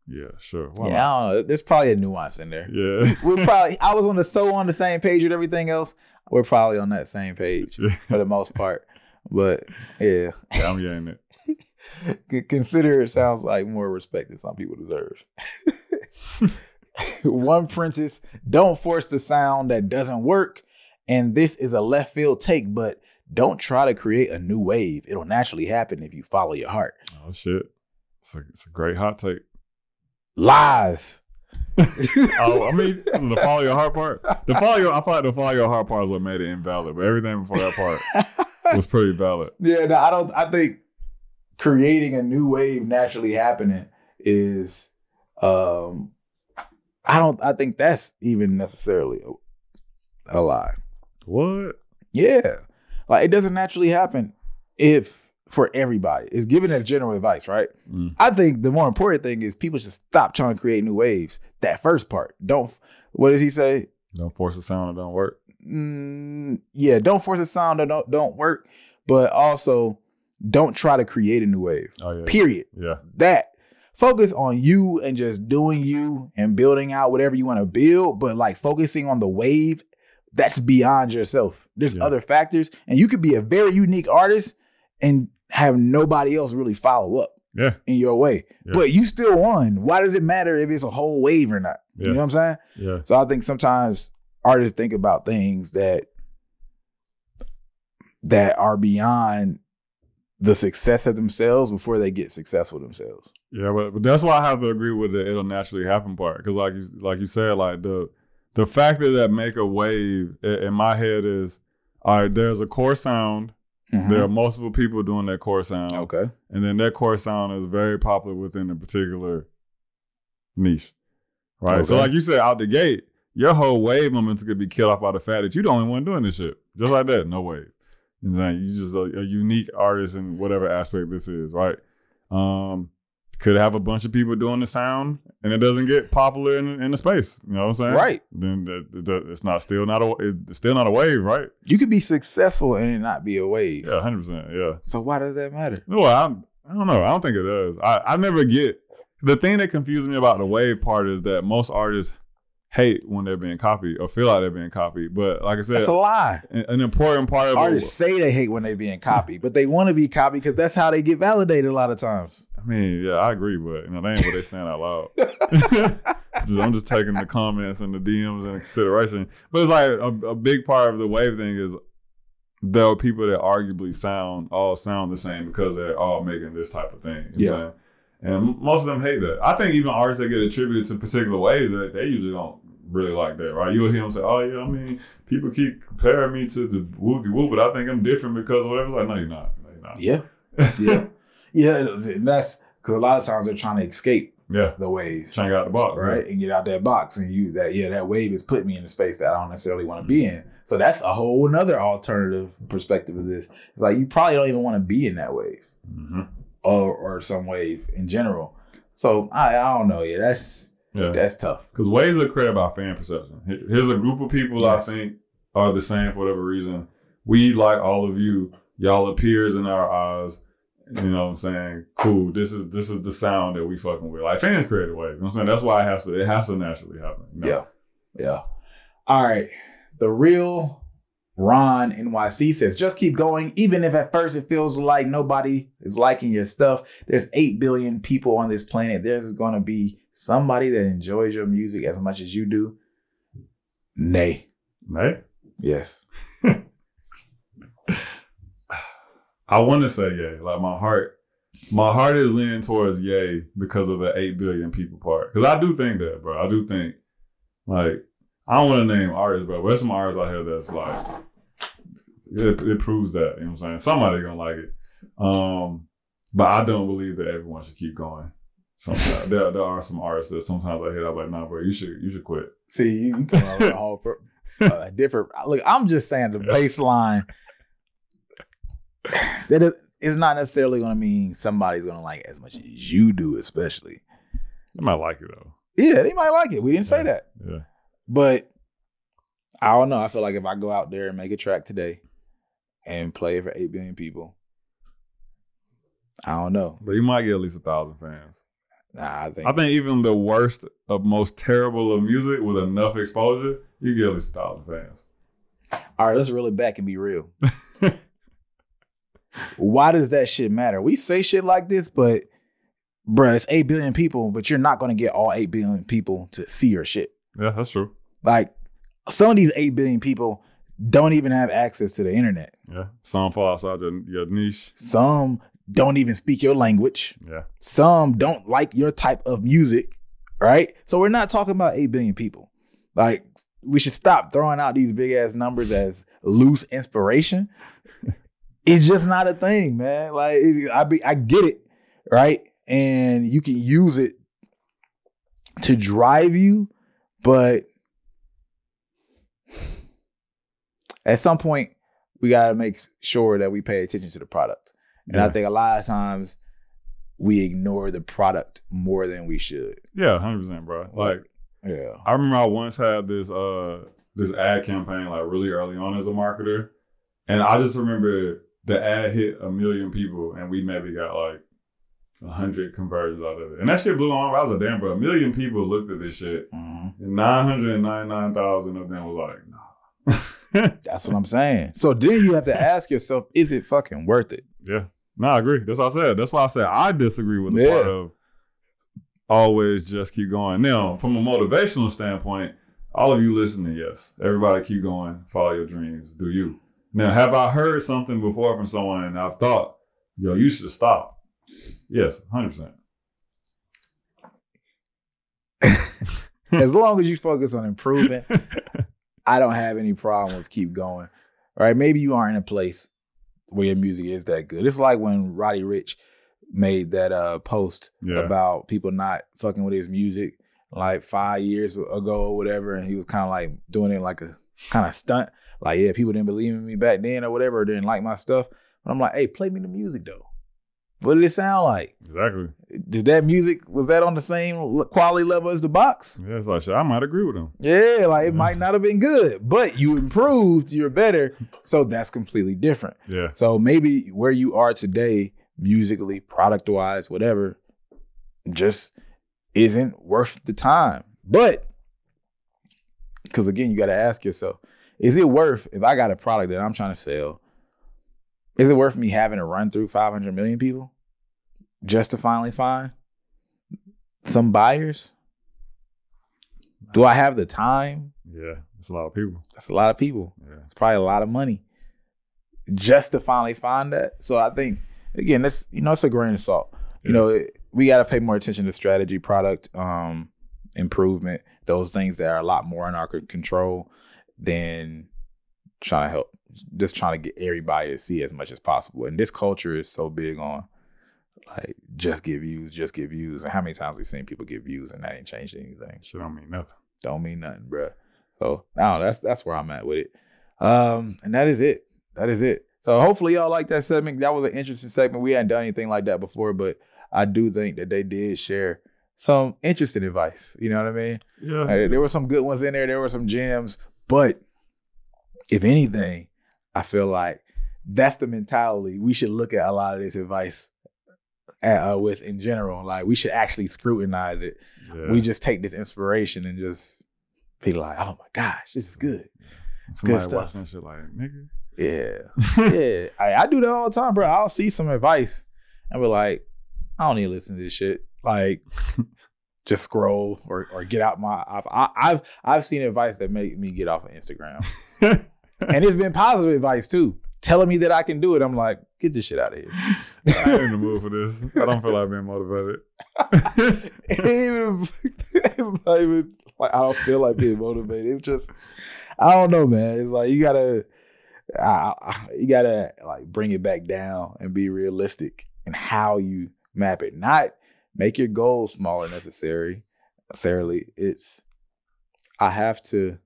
Yeah, sure. Why yeah, I don't know. There's probably a nuance in there. Yeah. We're probably I was on the so on the same page with everything else. We're probably on that same page for the most part. But yeah. Yeah, I'm getting it. Consider it sounds like more respect than some people deserve. One princess, don't force the sound that doesn't work. And this is a left field take, but don't try to create a new wave. It'll naturally happen if you follow your heart. Oh shit. It's a, it's a great hot take. Lies. Oh, I mean, the follow your heart part. The follow your, I thought the follow your heart part is what made it invalid, but everything before that part was pretty valid. Yeah, no, I don't. I think creating a new wave naturally happening is, um, I don't. I think that's even necessarily a, a lie. What? Yeah, like it doesn't naturally happen if for everybody. It's given as general advice, right? Mm. I think the more important thing is people should stop trying to create new waves. That first part, don't. What does he say? Don't force a sound that don't work. Mm, yeah, don't force a sound that don't don't work, but also don't try to create a new wave. Oh yeah. Period. Yeah. That focus on you and just doing you and building out whatever you want to build, but like focusing on the wave that's beyond yourself. There's Yeah. other factors, and you could be a very unique artist and have nobody else really follow up Yeah. in your way, Yeah. but you still won. Why does it matter if it's a whole wave or not? You know what I'm saying? Yeah. So I think sometimes artists think about things that that are beyond the success of themselves before they get successful themselves. Yeah, but, but that's why I have to agree with the it'll naturally happen part because like you like you said, like the the factor that make a wave in my head is all right. There's a core sound. Mm-hmm. There are multiple people doing that core sound, okay. and then that core sound is very popular within a particular niche, right? So like you said, out the gate, your whole wave momentum could be killed off by the fact that you're the only one doing this shit, just like that. No wave. You know I'm? You just a, a unique artist in whatever aspect this is, right? Um, could have a bunch of people doing the sound, and it doesn't get popular in, in the space. You know what I'm saying? Right. Then the, the, it's not still not a it's still not a wave, right? You could be successful and it not be a wave. Yeah, hundred percent. Yeah. So why does that matter? Well, I, I don't know. I don't think it does. I, I never get the thing that confuses me about the wave part is that most artists hate when they're being copied or feel like they're being copied. But like I said, That's a lie. an, an important part of it. Artists say they hate when they're being copied, but they want to be copied because that's how they get validated a lot of times. I mean, yeah, I agree, but you know, that ain't what they saying out loud. Just- I'm just taking the comments and the DMs into consideration. But it's like a, a big part of the wave thing is there are people that arguably sound all sound the same because they're all making this type of thing. you know what I'm saying? And most of them hate that. I think even artists that get attributed to particular ways that they usually don't really like that, right? You'll hear them say, "Oh yeah, I mean, people keep comparing me to the woogie woo, but I think I'm different because of whatever." It's like, no, you're not. No, you're not. Yeah. Yeah. Yeah, that's because a lot of times they're trying to escape Yeah. the wave, Trying to get out the box. right, and get out that box. And you that yeah, that wave is putting me in a space that I don't necessarily want to be in. So that's a whole another alternative perspective of this. It's like you probably don't even want to be in that wave hmm or or some wave in general. So I I don't know. Yeah, that's Yeah. that's tough. Because waves are created by fan perception. Here's a group of people Yes. I think are the same for whatever reason. We, like all of you, y'all appears in our eyes. You know what I'm saying? Cool. This is this is the sound that we fucking with. Like fans create a wave. You know what I'm saying? That's why it has to it has to naturally happen. you know? Yeah. Yeah. All right. The real Ron NYC says, just keep going. Even if at first it feels like nobody is liking your stuff, there's 8 billion people on this planet. There's going to be somebody that enjoys your music as much as you do. Nay. Nay? Yes. I want to say yay. Like my heart, my heart is leaning towards yay because of the eight billion people part. Because I do think that, bro. I do think, like, I don't want to name artists, bro. But there's some artists out here that's like, it, it proves that. You know what I'm saying? Somebody gonna like it. Um, but I don't believe that everyone should keep going. Sometimes there, there are some artists that sometimes I hear. I'm like, nah, bro, you should you should quit. See, you, you come up with a whole pro- uh, different. Look, I'm just saying the baseline. That is, it's not necessarily going to mean somebody's going to like it as much as you do, especially. They might like it though. Yeah, they might like it. We didn't say that. Yeah. But I don't know. I feel like if I go out there and make a track today and play it for 8 billion people, I don't know. But you might get at least a thousand fans. Nah, I think, I think even the worst of most terrible of music with enough exposure, you get at least a thousand fans. all right, let's reel it back and be real. Why does that shit matter? We say shit like this, but bruh, it's 8 billion people, but you're not going to get all 8 billion people to see your shit. Yeah, that's true. Like, some of these 8 billion people don't even have access to the internet. Yeah, some fall outside your, your niche. Some don't even speak your language. Yeah, Some don't like your type of music, right? So we're not talking about 8 billion people. Like, we should stop throwing out these big ass numbers as loose inspiration. it's just not a thing, man. Like, I be, I get it, right? And you can use it to drive you, but at some point, we gotta make sure that we pay attention to the product. And I think a lot of times we ignore the product more than we should. yeah, hundred percent, bro. Like Yeah. I remember I once had this uh this ad campaign like really early on as a marketer, and I just remember the ad hit a million people, and we maybe got like a hundred conversions out of it, and that shit blew my mind. I was like, damn, bro, a million people looked at this shit, Mhm. and nine hundred ninety nine thousand of them was like, nah. That's what I'm saying. So then you have to ask yourself, is it fucking worth it? Yeah. No, I agree. That's what I said. That's why I said I disagree with the Yeah. part of always just keep going. Now, from a motivational standpoint, all of you listening, yes, everybody keep going, follow your dreams, do you. Now, have I heard something before from someone and I've thought, yo, you should stop? Yes, 100%. As long as you focus on improving, I don't have any problem with keep going. Right? Maybe you aren't in a place where your music is that good. It's like when Roddy Ricch made that uh post Yeah. about people not fucking with his music like five years ago or whatever, and he was kind of like doing it like a kind of stunt. Like, yeah, people didn't believe in me back then or whatever, or didn't like my stuff. But I'm like, hey, play me the music though. What did it sound like? exactly. Did that music was that on the same quality level as the box? Yeah, it's like, I might agree with him. Yeah, like it might not have been good, but you improved, you're better. So that's completely different. Yeah. So maybe where you are today, musically, product wise, whatever, just isn't worth the time. But because again, you got to ask yourself, is it worth if I got a product that I'm trying to sell? Is it worth me having to run through 500 million people just to finally find some buyers? Do I have the time? Yeah. It's a lot of people. That's a lot of people. Yeah. It's probably a lot of money just to finally find that. So I think again, that's you know, it's a grain of salt. You know, it, we got to pay more attention to strategy, product um, improvement, those things that are a lot more in our control than trying to help, just trying to get everybody to see as much as possible. And this culture is so big on Like just get views, just get views. And how many times we've seen people get views and that ain't changed anything? Shit don't mean nothing. Don't mean nothing, bruh. So now that's that's where I'm at with it. Um, and that is it. That is it. So hopefully y'all like that segment. That was an interesting segment. We hadn't done anything like that before, but I do think that they did share some interesting advice. You know what I mean? Yeah. Uh, there were some good ones in there. There were some gems, but if anything, I feel like that's the mentality we should look at a lot of this advice uh, with in general. Like we should actually scrutinize it. yeah. We just take this inspiration and just be like, "Oh my gosh, this is good." It's Somebody good stuff. watching that shit like, nigga. Yeah, yeah. I, I do that all the time, bro. I'll see some advice and be like, "I don't need to listen to this shit." Like, just scroll or or get out my. I've I, I've I've seen advice that make me get off of Instagram, and it's been positive advice too, telling me that I can do it. I'm like, get this shit out of here. I ain't in the mood for this. I don't feel like being motivated. Even, it's not even like I don't feel like being motivated. It's just I don't know, man. It's like you gotta, I, I- you gotta like bring it back down and be realistic in how you map it. Not make your goals smaller necessary. Necessarily, it's I have to.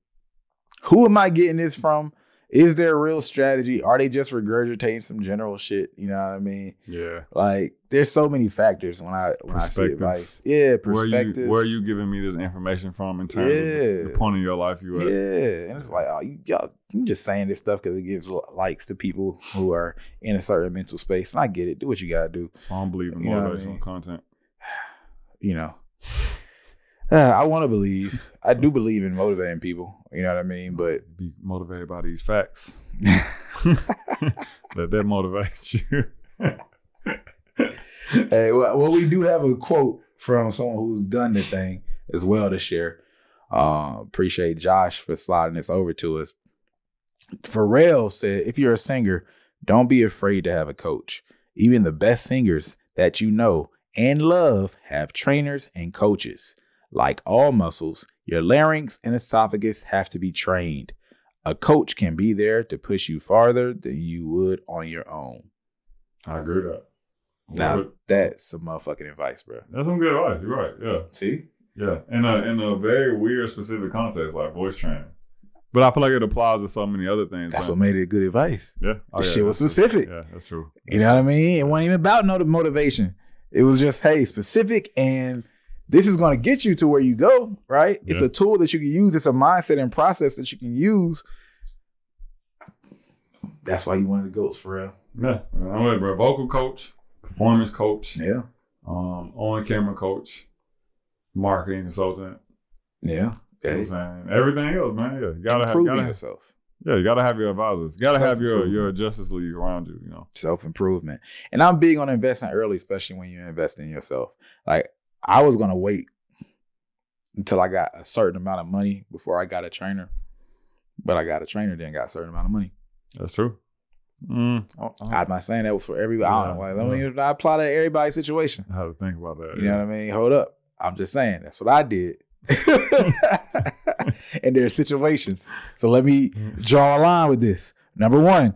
Who am I getting this from? Is there a real strategy? Are they just regurgitating some general shit? You know what I mean? yeah. Like there's so many factors when I when I see Perspective. advice. Yeah, Where you where are you giving me this information from in terms of the, the Yeah. point of your life you at? yeah, and it's like, oh, you y'all, you just saying this stuff because it gives likes to people who are in a certain mental space. And I get it. Do what you gotta do. I don't believe in what I mean? content. You know. I want to believe. I do believe in motivating people. You know what I mean? But Be motivated by these facts. Let that motivate you. hey, well, well, we do have a quote from someone who's done the thing as well to share. Uh, appreciate Josh for sliding this over to us. Pharrell said, if you're a singer, don't be afraid to have a coach. Even the best singers that you know and love have trainers and coaches. Like all muscles, your larynx and esophagus have to be trained. A coach can be there to push you farther than you would on your own. I agree with that. Now, that's some motherfucking advice, bro. That's some good advice. You're right. Yeah. See? Yeah. In a in a very weird specific context like voice training. But I feel like it applies to so many other things. That's man. what made it good advice. Yeah. Oh, yeah, shit was that's true. specific. Yeah, that's true. You know what I mean? It wasn't even about no motivation. It was just, hey, specific, and this is going to get you to where you go, right? It's a tool that you can use. It's a mindset and process that you can use. That's why you wanted the goats for real. Yeah. I'm with it, bro. Vocal coach, performance coach, Yeah. um, on camera coach, marketing consultant. Yeah. You know what I'm saying? Everything else, man. Yeah. You gotta have, gotta have yourself. Yeah, you gotta have your advisors. You gotta have your your Justice League around you, you know. Self improvement. And I'm big on investing early, especially when you invest in yourself. Like, I was going to wait until I got a certain amount of money before I got a trainer. But I got a trainer, then got a certain amount of money. That's true. Mm, I, I, I'm not saying that was for everybody. I don't know. Like, let yeah. me I apply that to everybody's situation. I have to think about that. You know what I mean? Hold up. I'm just saying that's what I did. and there are situations. So let me draw a line with this. Number one,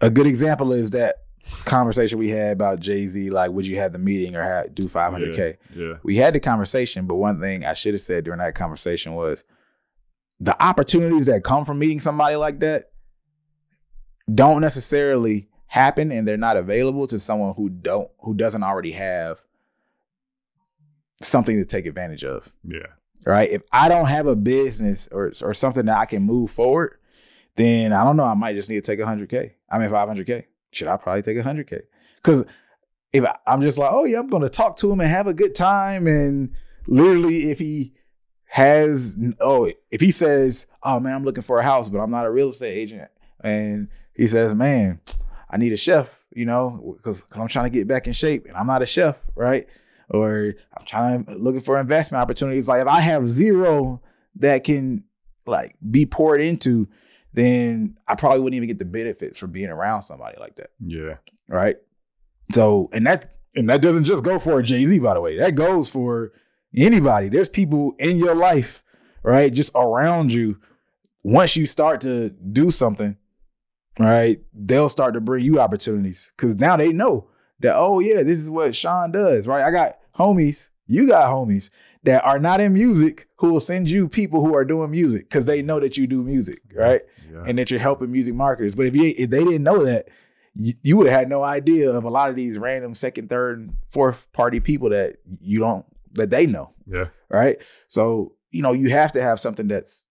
a good example is that conversation we had about Jay Z. Like, would you have the meeting or have, do 500K? Yeah. We had the conversation, but one thing I should have said during that conversation was the opportunities that come from meeting somebody like that don't necessarily happen and they're not available to someone who don't who doesn't already have something to take advantage of Yeah. right if i don't have a business or or something that i can move forward then i don't know i might just need to take 100k i mean 500k should i probably take 100k because if I, i'm just like oh yeah i'm gonna talk to him and have a good time and literally if he has oh if he says oh man i'm looking for a house but i'm not a real estate agent and he says man i need a chef you know because i'm trying to get back in shape and i'm not a chef right? Or i'm trying looking for investment opportunities. Like if i have zero that can like be poured into then i probably wouldn't even get the benefits from being around somebody like that Yeah. right? So, and that and that doesn't just go for Jay Z, by the way. That goes for anybody. There's people in your life, right, just around you. Once you start to do something, right, they'll start to bring you opportunities because now they know that oh yeah, this is what Sean does, right? I got homies, you got homies that are not in music who will send you people who are doing music because they know that you do music, right? Yeah. And that you're helping music marketers. But if you if they didn't know that, you, you would have had no idea of a lot of these random second, third, fourth party people that you don't that they know, yeah. right? So you know you have to have something that's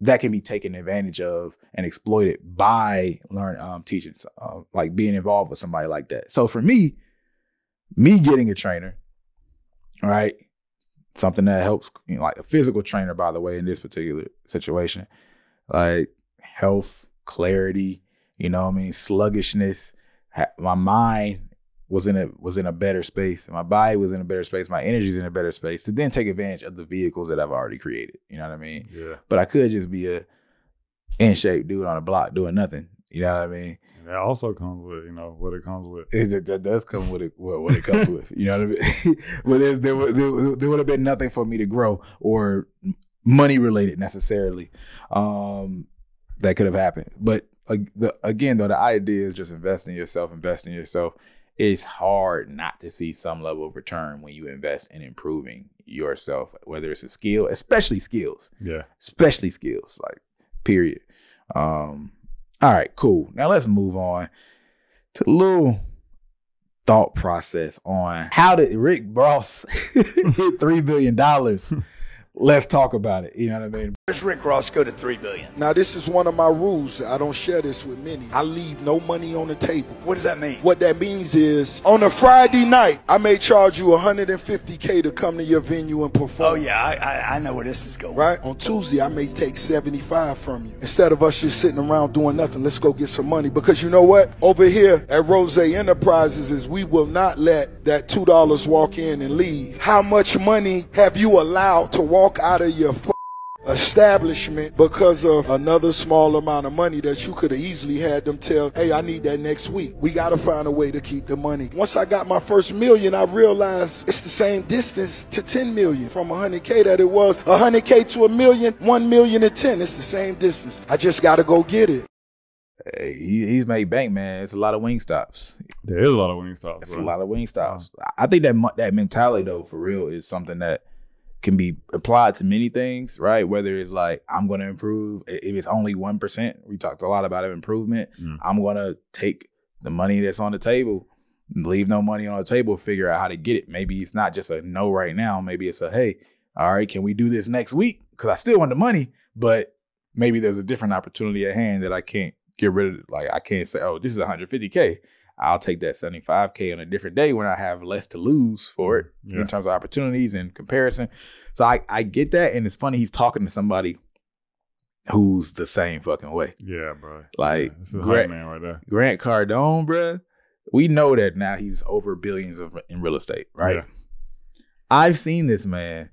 that can be taken advantage of and exploited by learn um, teaching, uh, like being involved with somebody like that. So for me, me getting a trainer, all right, something that helps, you know, like a physical trainer, by the way, in this particular situation, like health, clarity, you know, what I mean, sluggishness. My mind was in a was in a better space. My body was in a better space. My energy's in a better space to then take advantage of the vehicles that I've already created. You know what I mean? Yeah. But I could just be a in shape dude on a block doing nothing. You know what I mean? And that also comes with, you know, what it comes with. It, that, does come with it. What, what it comes with. You know what I mean? there's, there, would- there, would- there would have been nothing for me to grow or money related necessarily um, that could have happened. But uh, the, again, though, the idea is just invest in yourself. Invest in yourself. It's hard not to see some level of return when you invest in improving yourself, whether it's a skill, especially skills Yeah. especially skills, like period. Um, all right, cool. Now let's move on to a little thought process on how did Rick Ross hit three billion dollars. let's talk about it. You know what I mean? Where's Rick Ross go to three billion? Now, this is one of my rules. I don't share this with many. I leave no money on the table. What does that mean? What that means is, on a Friday night, I may charge you 150K to come to your venue and perform. Oh yeah, I, I I know where this is going. Right? On Tuesday, I may take 75 from you. Instead of us just sitting around doing nothing, let's go get some money. Because you know what? Over here at Rose Enterprises is we will not let that $2 walk in and leave. How much money have you allowed to walk out of your f- establishment because of another small amount of money that you could have easily had them tell, hey, I need that next week. We got to find a way to keep the money. Once I got my first million, I realized it's the same distance to 10 million from 100K that it was. 100K to a million, 1 million to 10. It's the same distance. I just got to go get it. Hey, he's made bank, man. It's a lot of Wingstops. There is a lot of Wingstops. It's bro. a lot of Wingstops. I think that that mentality, though, for real, is something that can be applied to many things, right? Whether it's like I'm going to improve, if it's only one percent. We talked a lot about improvement. Mm. I'm going to take the money that's on the table, leave no money on the table, figure out how to get it. Maybe it's not just a no right now. Maybe it's a hey, all right, can we do this next week? Because I still want the money, but maybe there's a different opportunity at hand that I can't get rid of. Like I can't say, oh, this is 150k. I'll take that 75k on a different day when I have less to lose for it mm-hmm. Yeah. in terms of opportunities and comparison. So I I get that, and it's funny he's talking to somebody who's the same fucking way. Yeah, bro. Like Yeah, this is Grant, man right there. Grant Cardone, bro. We know that now he's over billions of in real estate, right? Yeah. I've seen this man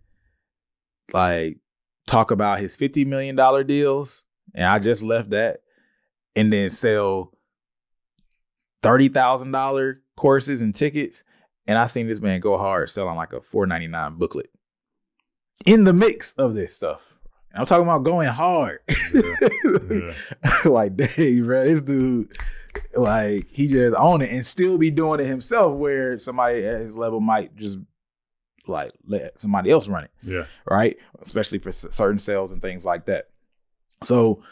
like talk about his fifty million dollar deals, and I just left that, and then sell thirty thousand dollar courses and tickets, and I seen this man go hard selling like a four ninety nine booklet in the mix of this stuff. And I'm talking about going hard, Yeah. like dang, bro, this dude. Like he just own it and still be doing it himself, where somebody at his level might just like let somebody else run it Yeah. right? Especially for certain sales and things like that. So,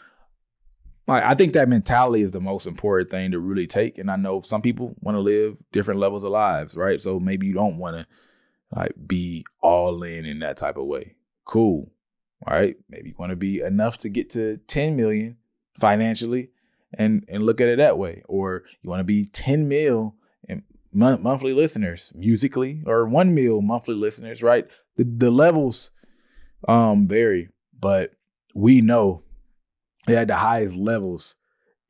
like, I think that mentality is the most important thing to really take. And I know some people want to live different levels of lives, right? So maybe you don't want to like be all in in that type of way. Cool, all right? Maybe you want to be enough to get to 10 million financially and and look at it that way or you want to be 10 mil monthly listeners musically or 1 mil monthly listeners right the, the levels um vary but we know at the highest levels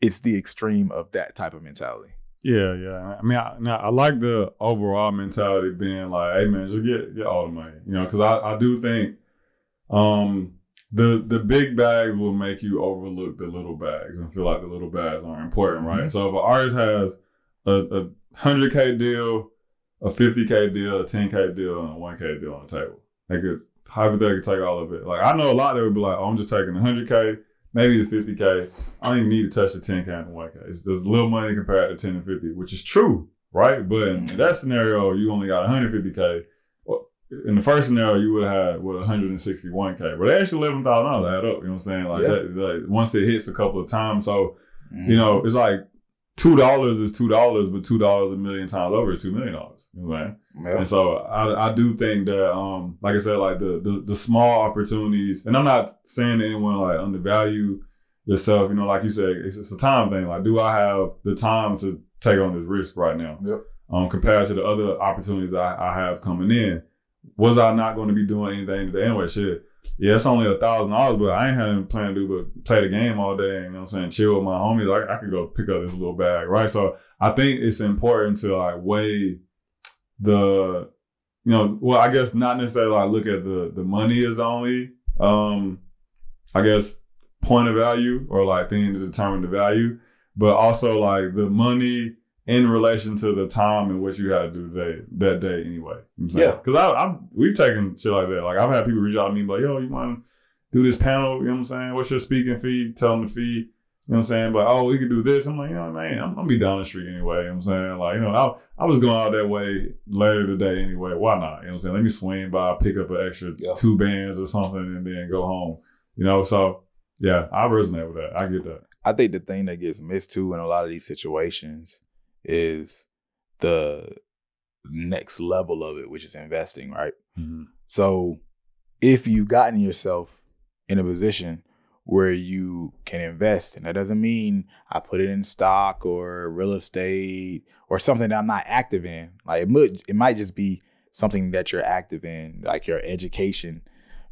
it's the extreme of that type of mentality Yeah, yeah. I mean, I, now I like the overall mentality being like, "Hey, man, just get get all the money," you know, because I, I do think um the the big bags will make you overlook the little bags and feel like the little bags aren't important, right? Mhm. So if an artist has a, hundred k deal, a fifty k deal, a ten k deal, and a one k deal on the table, they could hypothetically take all of it. Like I know a lot that would be like, "Oh, I'm just taking hundred k." Maybe the 50K. I don't even need to touch the 10K and the 1K. It's there's little money compared to 10 and 50, which is true, right? But in mm-hmm. that scenario, you only got 150k. Well, in the first scenario, you would have had what 161k, but they actually eleven thousand dollars add up. You know what I'm saying? Like, Yeah. that, like once it hits a couple of times, so you mm-hmm. know it's like two dollars is two dollars, but two dollars a million times over is two million dollars. You know what I'm saying? Yeah. And so I, I do think that, um, like I said, like the, the the small opportunities, and I'm not saying to anyone like undervalue yourself. You know, like you said, it's just a time thing. Like, do I have the time to take on this risk right now? Yep. Um, compared to the other opportunities I, I have coming in, was I not going to be doing anything today anyway? Shit. Yeah, it's only a thousand dollars, but I ain't having plan to do but play the game all day. You know what I'm saying? Chill with my homies. Like I could go pick up this little bag, right? So I think it's important to like weigh the you know well i guess not necessarily like look at the the money is only um i guess point of value or like thing to determine the value but also like the money in relation to the time and what you had to do today that day anyway Yeah. because I, I'm we've taken shit like that like i've had people reach out to me like yo you want to do this panel you know what i'm saying what's your speaking fee tell them the fee you know what I'm saying? But oh, we could do this. I'm like, you know, man, I'm, I'm gonna be down the street anyway. You know what I'm saying? Like, you know, I, I was going out that way later today anyway. Why not? You know what I'm saying? Let me swing by, pick up an extra Yeah. two bands or something, and then go home. You know, so yeah, I resonate with that. I get that. I think the thing that gets missed too in a lot of these situations is the next level of it, which is investing, right? Mm-hmm. So if you've gotten yourself in a position where you can invest, and that doesn't mean I put it in stock or real estate or something that I'm not active in. Like it might, it might just be something that you're active in, like your education,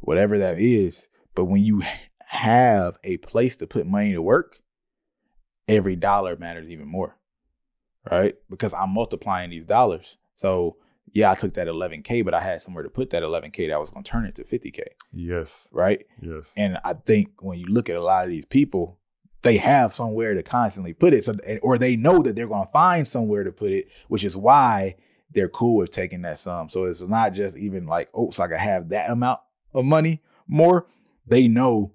whatever that is. But when you have a place to put money to work, every dollar matters even more, right? Because I'm multiplying these dollars. So yeah, I took that 11k, but I had somewhere to put that 11k that was going to turn it to 50k, Yes, right? yes, And I think when you look at a lot of these people, they have somewhere to constantly put it, so or they know that they're going to find somewhere to put it, which is why they're cool with taking that sum. So it's not just even like, oh, so I can have that amount of money more. They know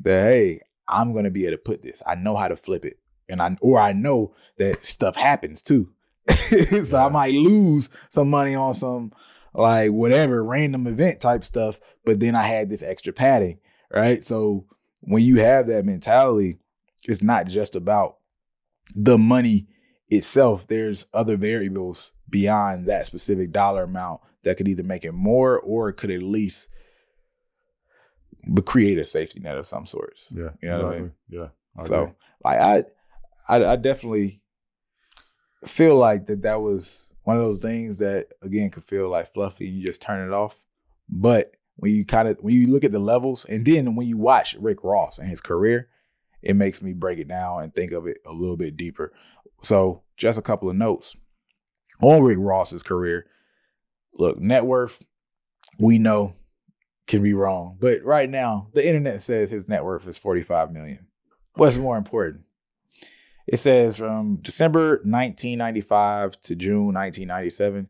that hey, I'm going to be able to put this. I know how to flip it, and I or I know that stuff happens too. so I might lose some money on some like whatever random event type stuff, but then I had this extra padding, right? So when you have that mentality, it's not just about the money itself. There's other variables beyond that specific dollar amount that could either make it more or it could at least but create a safety net of some sorts. yeah. You know what I mean? Yeah. I. So like I, I, I definitely feel like that that was one of those things that again could feel like fluffy and you just turn it off. But when you kind of when you look at the levels and then when you watch Rick Ross and his career, it makes me break it down and think of it a little bit deeper. So just a couple of notes on Rick Ross's career. Look, net worth, we know can be wrong, but right now the internet says his net worth is 45 million. What's more important? It says from December 1995 to June 1997.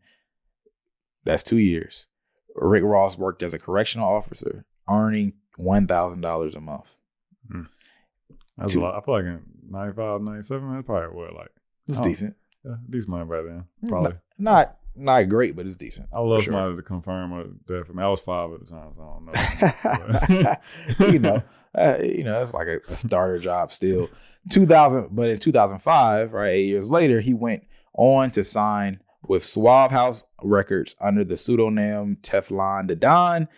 That's two years. Rick Ross worked as a correctional officer, earning one thousand dollars a month. That's two- a lot. I feel like in 95, 97, that's probably what like It's Oh. decent. yeah, decent money back then. Probably. Not not great, but it's decent. I would love sure. somebody to confirm that for me. I was five at the time, so I don't know. you know, uh, you know, it's like a, a starter job still. 2000, but in 2005, right, eight years later, he went on to sign with Suave House Records under the pseudonym Teflon the Don.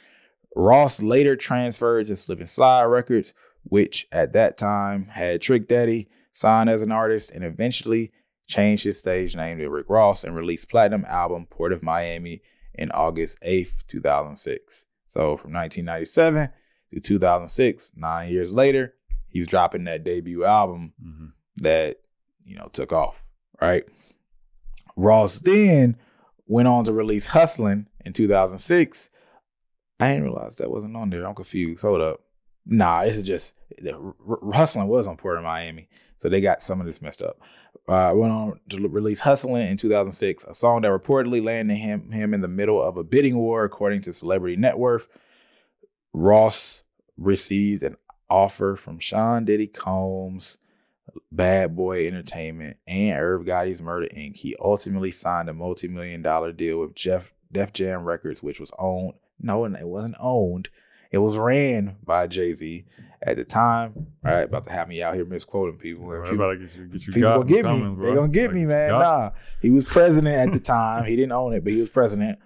Ross later transferred to Slip and Slide Records, which at that time had Trick Daddy signed as an artist, and eventually changed his stage name to Rick Ross and released platinum album Port of Miami in August 8th, 2006. So from 1997 to 2006, nine years later, he's dropping that debut album Mhm. that, you know, took off, right? Ross then went on to release Hustling in 2006. I didn't realize that wasn't on there. I'm confused. Hold up. Nah, this is just R- was on Port of Miami, so they got some of this messed up. Uh, went on to release Hustling in 2006, a song that reportedly landed him him in the middle of a bidding war, according to Celebrity Net Worth. Ross received an offer from Sean Diddy Combs, Bad Boy Entertainment, and Irv Gotti's Murder Inc., he ultimately signed a multi-million dollar deal with Jeff Def Jam Records, which was owned. No, it wasn't owned. It was ran by Jay Z at the time. All right, about to have me out here misquoting people. They people- about to get you, get you People gonna get me. bro. They gonna get Like, me, man. got- Nah, he was president at the time. He didn't own it, but he was president.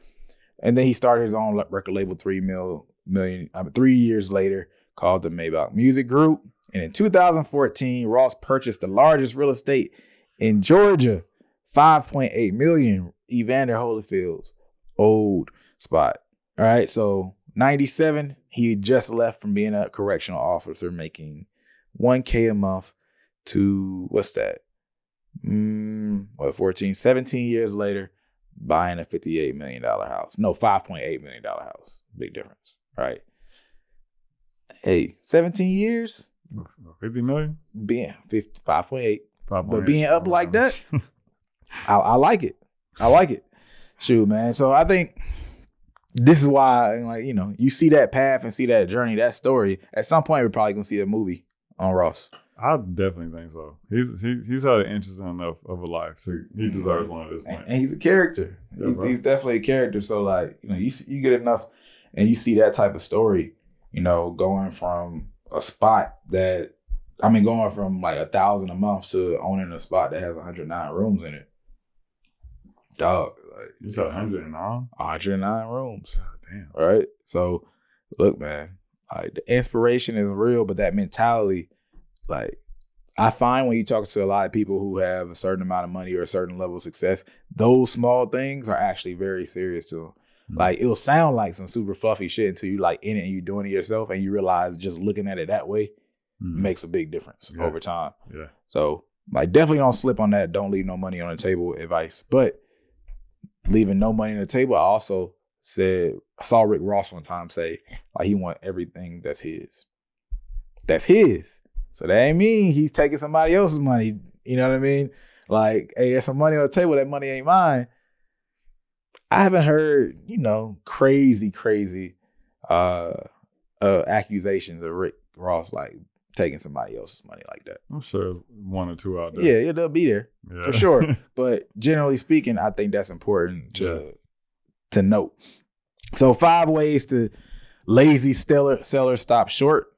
And then he started his own record label three mil million. I mean, three years later, called the Maybach Music Group. And in 2014, Ross purchased the largest real estate in Georgia, 5.8 million. Evander Holyfield's old spot. All right, so 97, he had just left from being a correctional officer, making 1K a month to what's that? Mm, what 14, 17 years later, buying a $58 million house. No, $5.8 million house. Big difference, right? Hey, 17 years, 50 million? being 50, 5.8. But 5.8. being up like oh, that, I, I like it. I like it. Shoot, man. So I think this is why, like, you know, you see that path and see that journey, that story. At some point, we're probably gonna see a movie on Ross. I definitely think so. He's he, he's had an interesting enough of a life, so he mm-hmm. deserves one of this and, and he's a character. Yeah, he's, he's definitely a character. So like you know, you you get enough, and you see that type of story. You know, going from a spot that I mean, going from like a thousand a month to owning a spot that has 109 rooms in it. Dog, like said 109? 109 rooms. God damn. Right. So, look, man, like the inspiration is real, but that mentality, like, I find when you talk to a lot of people who have a certain amount of money or a certain level of success, those small things are actually very serious to them. Mhm. Like it'll sound like some super fluffy shit until you like in it and you're doing it yourself, and you realize just looking at it that way Mhm. makes a big difference Yeah. over time. Yeah. So, like, definitely don't slip on that. Don't leave no money on the table advice. But leaving no money on the table, I also said I saw Rick Ross one time say like he want everything that's his. That's his. So that ain't mean he's taking somebody else's money. You know what I mean? Like, hey, there's some money on the table. That money ain't mine. I haven't heard, you know, crazy, crazy uh uh accusations of Rick Ross like taking somebody else's money like that. I'm sure one or two out there. Yeah, yeah, they'll be there. Yeah. for sure. But generally speaking, I think that's important to to note. So five ways to lazy seller seller stop short.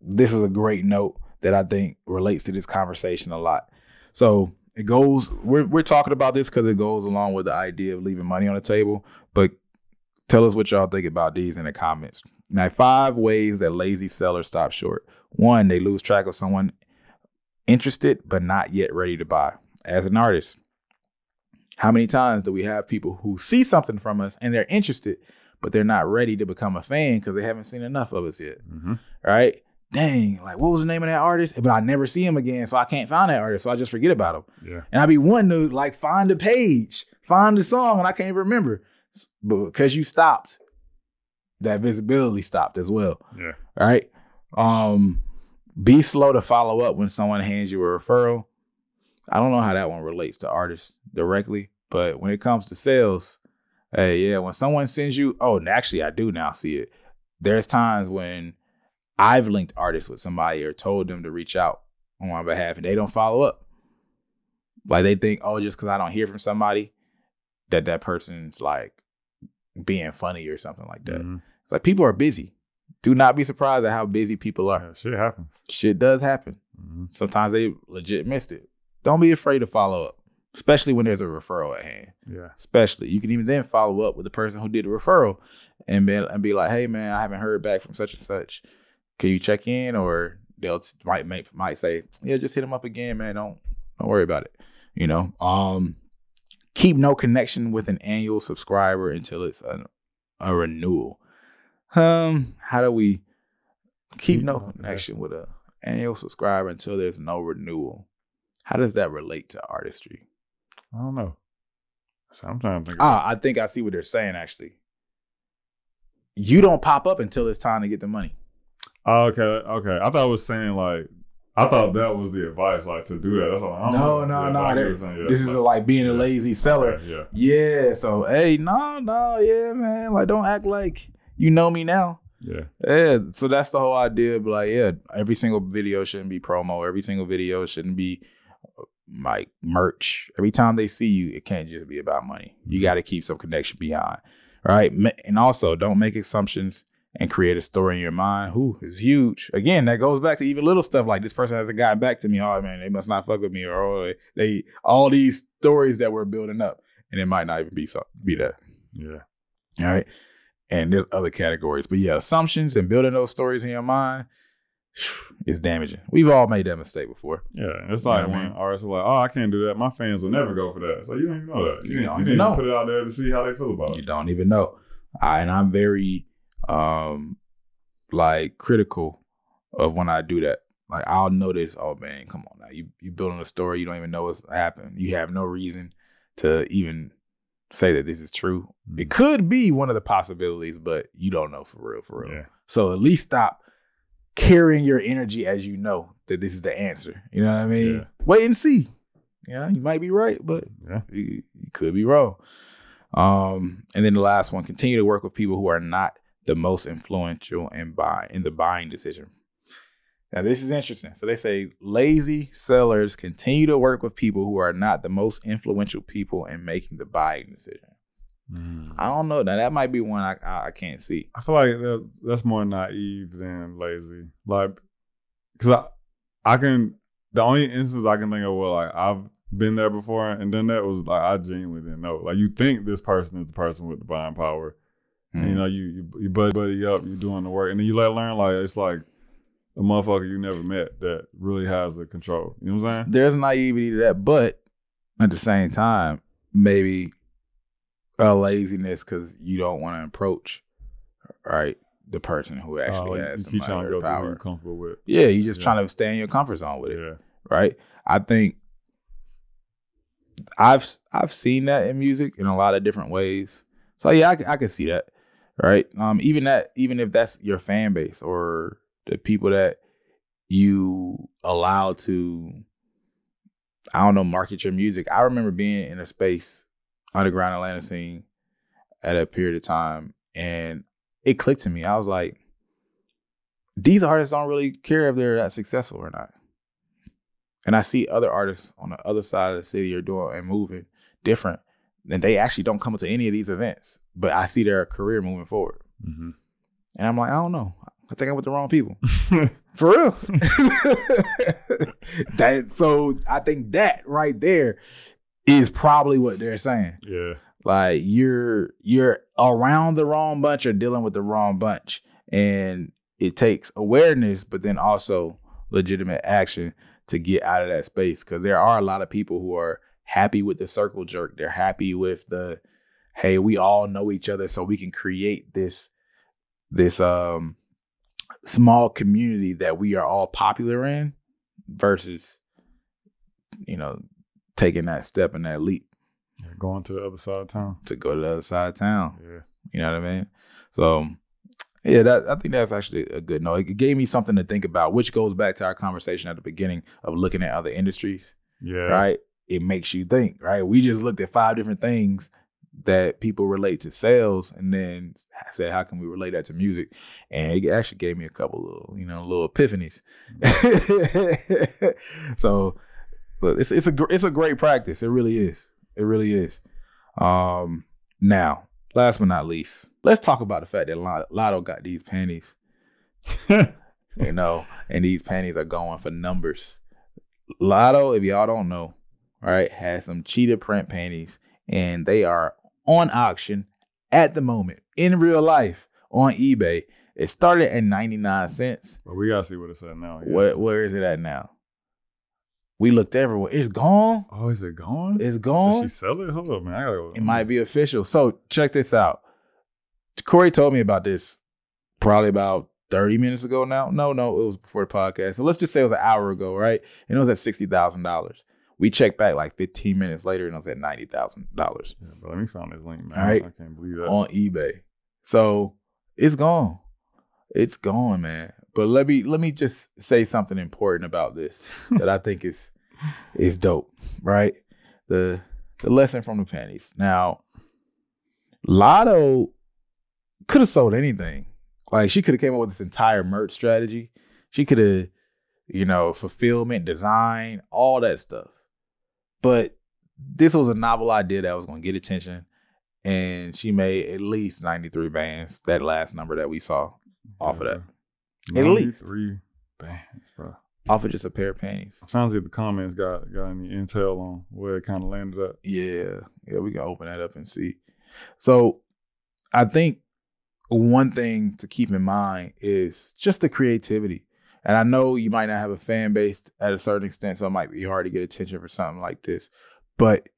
This is a great note that I think relates to this conversation a lot. So it goes. We're we're talking about this because it goes along with the idea of leaving money on the table. But tell us what y'all think about these in the comments. Now, five ways that lazy sellers stop short. One, they lose track of someone interested but not yet ready to buy. As an artist, how many times do we have people who see something from us and they're interested, but they're not ready to become a fan because they haven't seen enough of us yet? Mhm. Right? Dang, like what was the name of that artist? But I never see him again, so I can't find that artist, so I just forget about him. Yeah. And I be one to like find the page, find the song, and I can't even remember. But because you stopped, that visibility stopped as well. Yeah. All right. Um, be slow to follow up when someone hands you a referral. I don't know how that one relates to artists directly, but when it comes to sales, hey, yeah, when someone sends you, oh, actually, I do now see it. There's times when I've linked artists with somebody or told them to reach out on my behalf and they don't follow up. Like they think, oh, just because I don't hear from somebody, that that person's like being funny or something like that. Mhm. It's like people are busy. Do not be surprised at how busy people are. Yeah, shit happens. Shit does happen. Mhm. Sometimes they legit missed it. Don't be afraid to follow up, especially when there's a referral at hand. Yeah. Especially, you can even then follow up with the person who did the referral, and be and be like, "Hey, man, I haven't heard back from such and such. Can you check in?" Or they'll t- might might say, "Yeah, just hit them up again, man. Don't don't worry about it." You know. Um, keep no connection with an annual subscriber until it's a, a renewal. Um, how do we keep Keep no connection with a annual subscriber until there's no renewal? How does that relate to artistry? I don't know. So I'm trying to think. Ah, I think I see what they're saying actually. You don't pop up until it's time to get the money. Oh, okay, okay. I thought I was saying like I thought that was the advice, like to do that. That's all. I don't No, know. no, Yeah, no. I get there- what you're saying, yeah. This is like being a lazy seller. Okay, yeah. Yeah. So hey, no, no, yeah, man. Like, don't act like you know me now. Yeah. Yeah, so that's the whole idea. But like, yeah, every single video shouldn't be promo. Every single video shouldn't be like merch. Every time they see you, it can't just be about money. You mm-hmm. got to keep some connection behind, right? And also, don't make assumptions and create a story in your mind. Who is huge? Again, that goes back to even little stuff like this person hasn't gotten back to me. Oh man, they must not fuck with me, or oh, they all these stories that we're building up, and it might not even be so be that. Yeah. All right. And there's other categories. But yeah, assumptions and building those stories in your mind is damaging. We've all made that mistake before. Yeah. It's You know like what I when artists are like, oh, I can't do that. My fans will never go for that. So you don't even know that. You, You don't you even know. put it out there to see how they feel about it. You don't even know. I, and I'm very um like critical of when I do that. Like I'll notice, oh man, come on now. You you building a story, you don't even know what's happened. You have no reason to even say that this is true. It could be one of the possibilities, but you don't know for real, for real. Yeah. So at least stop carrying your energy as you know that this is the answer. You know what I mean? Yeah. Wait and see. Yeah, you might be right, but Yeah. you, you could be wrong. Um, and then the last one: continue to work with people who are not the most influential in buy in the buying decision. Now, this is interesting. So they say lazy sellers continue to work with people who are not the most influential people in making the buying decision. Mm. I don't know. Now that might be one I I, I can't see. I feel like that's, that's more naive than lazy. Like, because I, I can, the only instance I can think of where like I've been there before and done that was like I genuinely didn't know. Like, you think this person is the person with the buying power. And, you Mm. know, you, you, you buddy, buddy up, you're doing the work. And then you let learn, like, it's like a motherfucker you never met that really has the control. You know what I'm saying? There's naivety to that, but at the same time, maybe a laziness because you don't want to approach right the person who actually Uh, has you some keep trying to go through what power. you're comfortable with. Yeah, you're just Yeah. trying to stay in your comfort zone with it, Yeah. right? I think I've I've seen that in music in a lot of different ways. So yeah, I can see that, right? Um, even that, even if that's your fan base or the people that you allow to, I don't know, market your music. I remember being in a space, underground Atlanta scene, at a period of time, and it clicked to me. I was like, these artists don't really care if they're that successful or not. And I see other artists on the other side of the city are doing and moving different. And they actually don't come to any of these events, but I see their career moving forward. Mm-hmm. And I'm like, I don't know. I think I'm with the wrong people. For real. that so I think that right there is probably what they're saying. yeah. Like you're you're around the wrong bunch or dealing with the wrong bunch. And it takes awareness, but then also legitimate action to get out of that space. Cause there are a lot of people who are happy with the circle jerk. They're happy with the hey, we all know each other, so we can create this this um small community that we are all popular in versus you know taking that step and that leap yeah. Going to the other side of town. to go to the other side of town. Yeah. You know what I mean? So yeah, that I think that's actually a good note. It gave me something to think about, which goes back to our conversation at the beginning of looking at other industries, Yeah. right? It makes you think, right? We just looked at five different things that people relate to sales and then I said, how can we relate that to music? And it actually gave me a couple little, you know, little epiphanies. so look, it's it's a it's a great practice. It really is. It really is. Um, now, last but not least, let's talk about the fact that Lot- Latto got these panties. you know, and these panties are going for numbers. Latto, if y'all don't know, right, has some cheetah print panties, and they are on auction at the moment in real life on eBay. It started at 99 cents. But we gotta see what it's at now. yeah. Where where is it at now? We looked everywhere. It's gone. Oh, is it gone? It's gone. she sell it? Hold up, man. I gotta go. It might be official. So check this out. Kohrey told me about this probably about 30 minutes ago now. No, no, it was before the podcast. So let's just say it was an hour ago, right? And it was at $60,000. We checked back like 15 minutes later and it was at $90,000 Yeah, but let me find this link, man. All right. I can't believe that. on eBay. So it's gone. It's gone, man. But let me let me just say something important about this that I think is is dope, right? The the lesson from the panties. Now, Latto could have sold anything. Like she could have came up with this entire merch strategy. She could have, you know, fulfillment, design, all that stuff. But this was a novel idea that was going to get attention, and she made at least ninety three bands. That last number that we saw off of that, At least. three bands, bro. off of just a pair of panties. I'm trying to see if the comments got got any intel on where it kind of landed up. Yeah, yeah, we can open that up and see. So, I think one thing to keep in mind is just the creativity. And I know you might not have a fan base at a certain extent, so it might be hard to get attention for something like this. But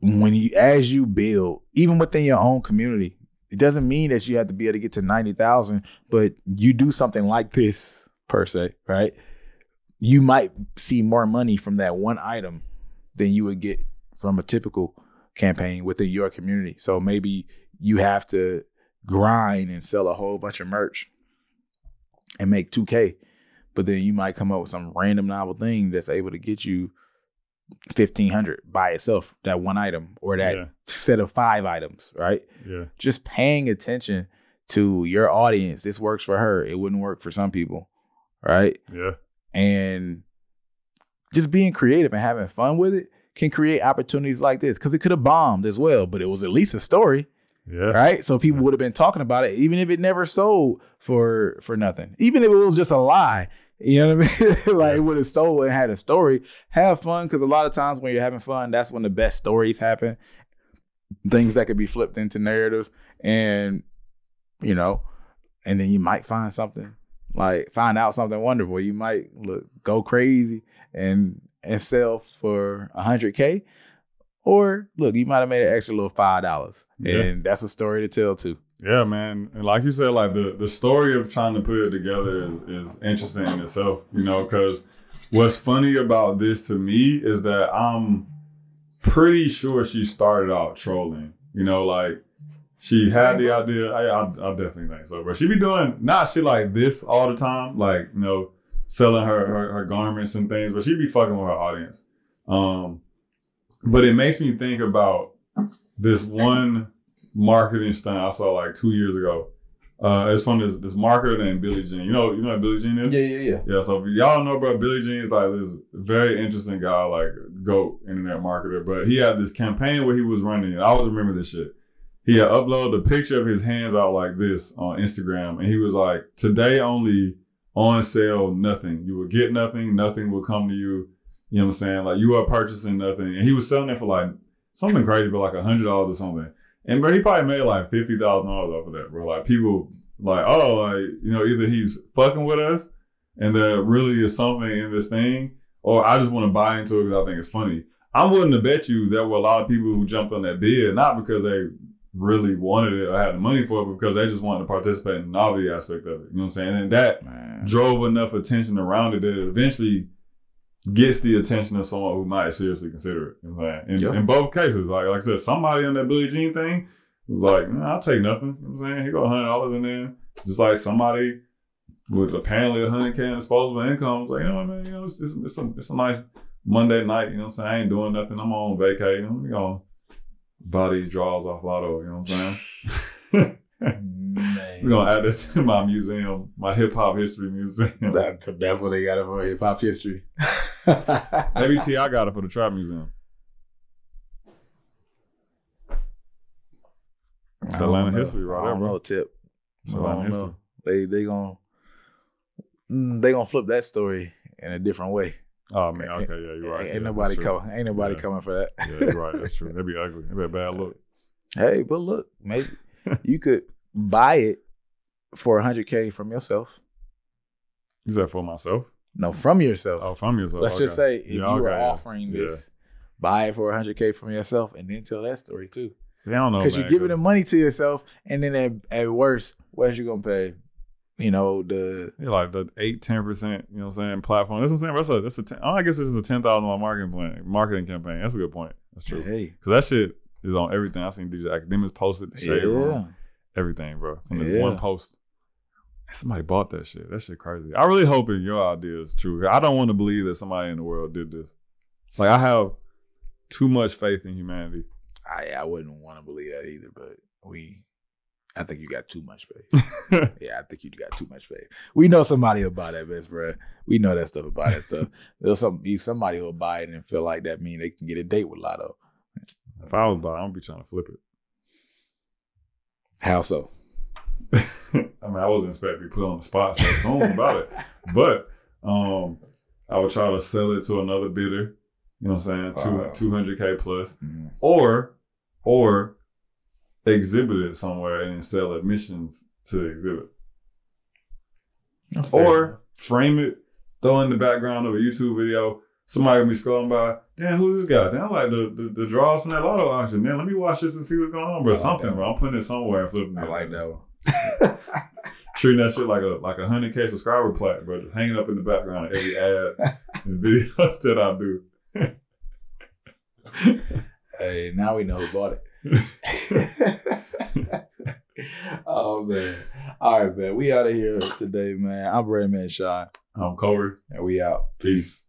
when you, as you build, even within your own community, it doesn't mean that you have to be able to get to ninety thousand. But you do something like this per se, right? You might see more money from that one item than you would get from a typical campaign within your community. So maybe you have to grind and sell a whole bunch of merch and make 2K. But then you might come up with some random novel thing that's able to get you 1500 by itself, that one item or that Yeah. set of five items, right? Yeah, Just paying attention to your audience. This works for her. It wouldn't work for some people, right? yeah, and just being creative and having fun with it can create opportunities like this because it could have bombed as well, but it was at least a story, yeah. right? So people would have been talking about it, even if it never sold for for nothing, even if it was just a lie. You know what I mean? like it would have stole and had a story. Have fun because a lot of times when you're having fun, that's when the best stories happen. Things that could be flipped into narratives, and you know, and then you might find something like find out something wonderful. You might look go crazy and and sell for a hundred k, or look, you might have made an extra little five dollars, Yeah. and that's a story to tell too. Yeah, man. And like you said, like the, the story of trying to put it together is, is interesting in itself, you know, because what's funny about this to me is that I'm pretty sure she started out trolling, you know, like she had the idea. I, I, I definitely think so, but she be doing not shit like this all the time, like, you know, selling her, her, her garments and things, but she be fucking with her audience. Um, but it makes me think about this one marketing stunt I saw like two years ago. Uh, it's from this, this marketer named Billy Gene. You know, you know what Billy Gene is? yeah, yeah. Yeah, Yeah, so if y'all know about Billy Gene is like this very interesting guy, like GOAT internet marketer. But he had this campaign where he was running, and I always remember this shit. He had uploaded a picture of his hands out like this on Instagram, and he was like, Today only on sale, nothing. You will get nothing, nothing will come to you. You know what I'm saying? Like you are purchasing nothing. And he was selling it for like something crazy, but like a hundred dollars or something. And bro, he probably made like fifty thousand dollars off of that, bro. Like people like, oh, like, you know, either he's fucking with us and there really is something in this thing, or I just want to buy into it because I think it's funny. I'm willing to bet you there were a lot of people who jumped on that bid, not because they really wanted it or had the money for it, but because they just wanted to participate in the novelty aspect of it. You know what I'm saying? And that Man. drove enough attention around it that it eventually gets the attention of someone who might seriously consider it. You know what I'm saying? In, Yeah. in both cases, like like I said, somebody on that Billy Gene thing was like, nah, I'll take nothing. You know what I'm saying? Here go hundred dollars in there. Just like somebody with apparently a hundred K in disposable income was like, you know what, man, you know, it's, it's, it's, a, it's a nice Monday night, you know what I'm saying? I ain't doing nothing. I'm on vacay. You know, we gonna buy these draws off Latto, you know what I'm saying? We're gonna add this to my museum, my hip hop history museum. That, that's what they got it for hip hop history. Maybe T I got it for the trap museum. It's Atlanta know. history right I there, bro. know, Tip. It's I Atlanta don't history. know. They they gonna mm, they gonna flip that story in a different way. Oh man, okay, yeah, you're right. Ain't Yeah, nobody coming. Ain't nobody Yeah. coming for that. Yeah, you're right. That's true. That'd be ugly. That'd be a bad look. hey, but look, maybe you could buy it for hundred k from yourself. You said for myself? No, from yourself. Oh, from yourself. Let's just say if Yeah, you okay, were yeah. offering Yeah. this, buy it for hundred k from yourself, and then tell that story too. See, I don't know. Because you're giving the money to yourself, and then at, at worst, where's you gonna pay? You know the Yeah, like the eight, ten percent, you know what I'm saying, platform. That's what I'm saying. That's a that's a ten, oh, I guess this is a ten thousand dollar marketing plan, marketing campaign. That's a good point. That's true. hey, Cause that shit is on everything. I seen DJ Akademiks posted the shade room, yeah, everything, bro. From the Yeah. one post. Somebody bought that shit. That shit crazy. I really hoping your idea is true. I don't want to believe that somebody in the world did this. Like I have too much faith in humanity. I I wouldn't want to believe that either, but we I think you got too much faith. yeah, I think you got too much faith. We know somebody will buy that mess, bro. We know that stuff about that stuff. There's some somebody will buy it and feel like that mean they can get a date with Latto. If I was buying, I'd be trying to flip it. How so? I mean, I wasn't expecting to be put on the spot so soon about it, but um, I would try to sell it to another bidder. You know what I'm saying? Wow. Two hundred k plus, Mhm. or or exhibit it somewhere and sell admissions to exhibit, or frame it, throw in the background of a YouTube video. Somebody will be scrolling by. Damn, who's this guy? Damn, I like the, the the draws from that Latto auction. Man, let me watch this and see what's going on, bro. Like Something, that. bro. I'm putting it somewhere and flipping it. I like that one. treating that shit like a like a hundred k subscriber plaque, bro. Just hanging up in the background of every ad and video that I do. Hey, now we know who bought it. oh man. All right, man. We out of here today, man. I'm BrandMan Sean, I'm Kohrey. and we out. Peace.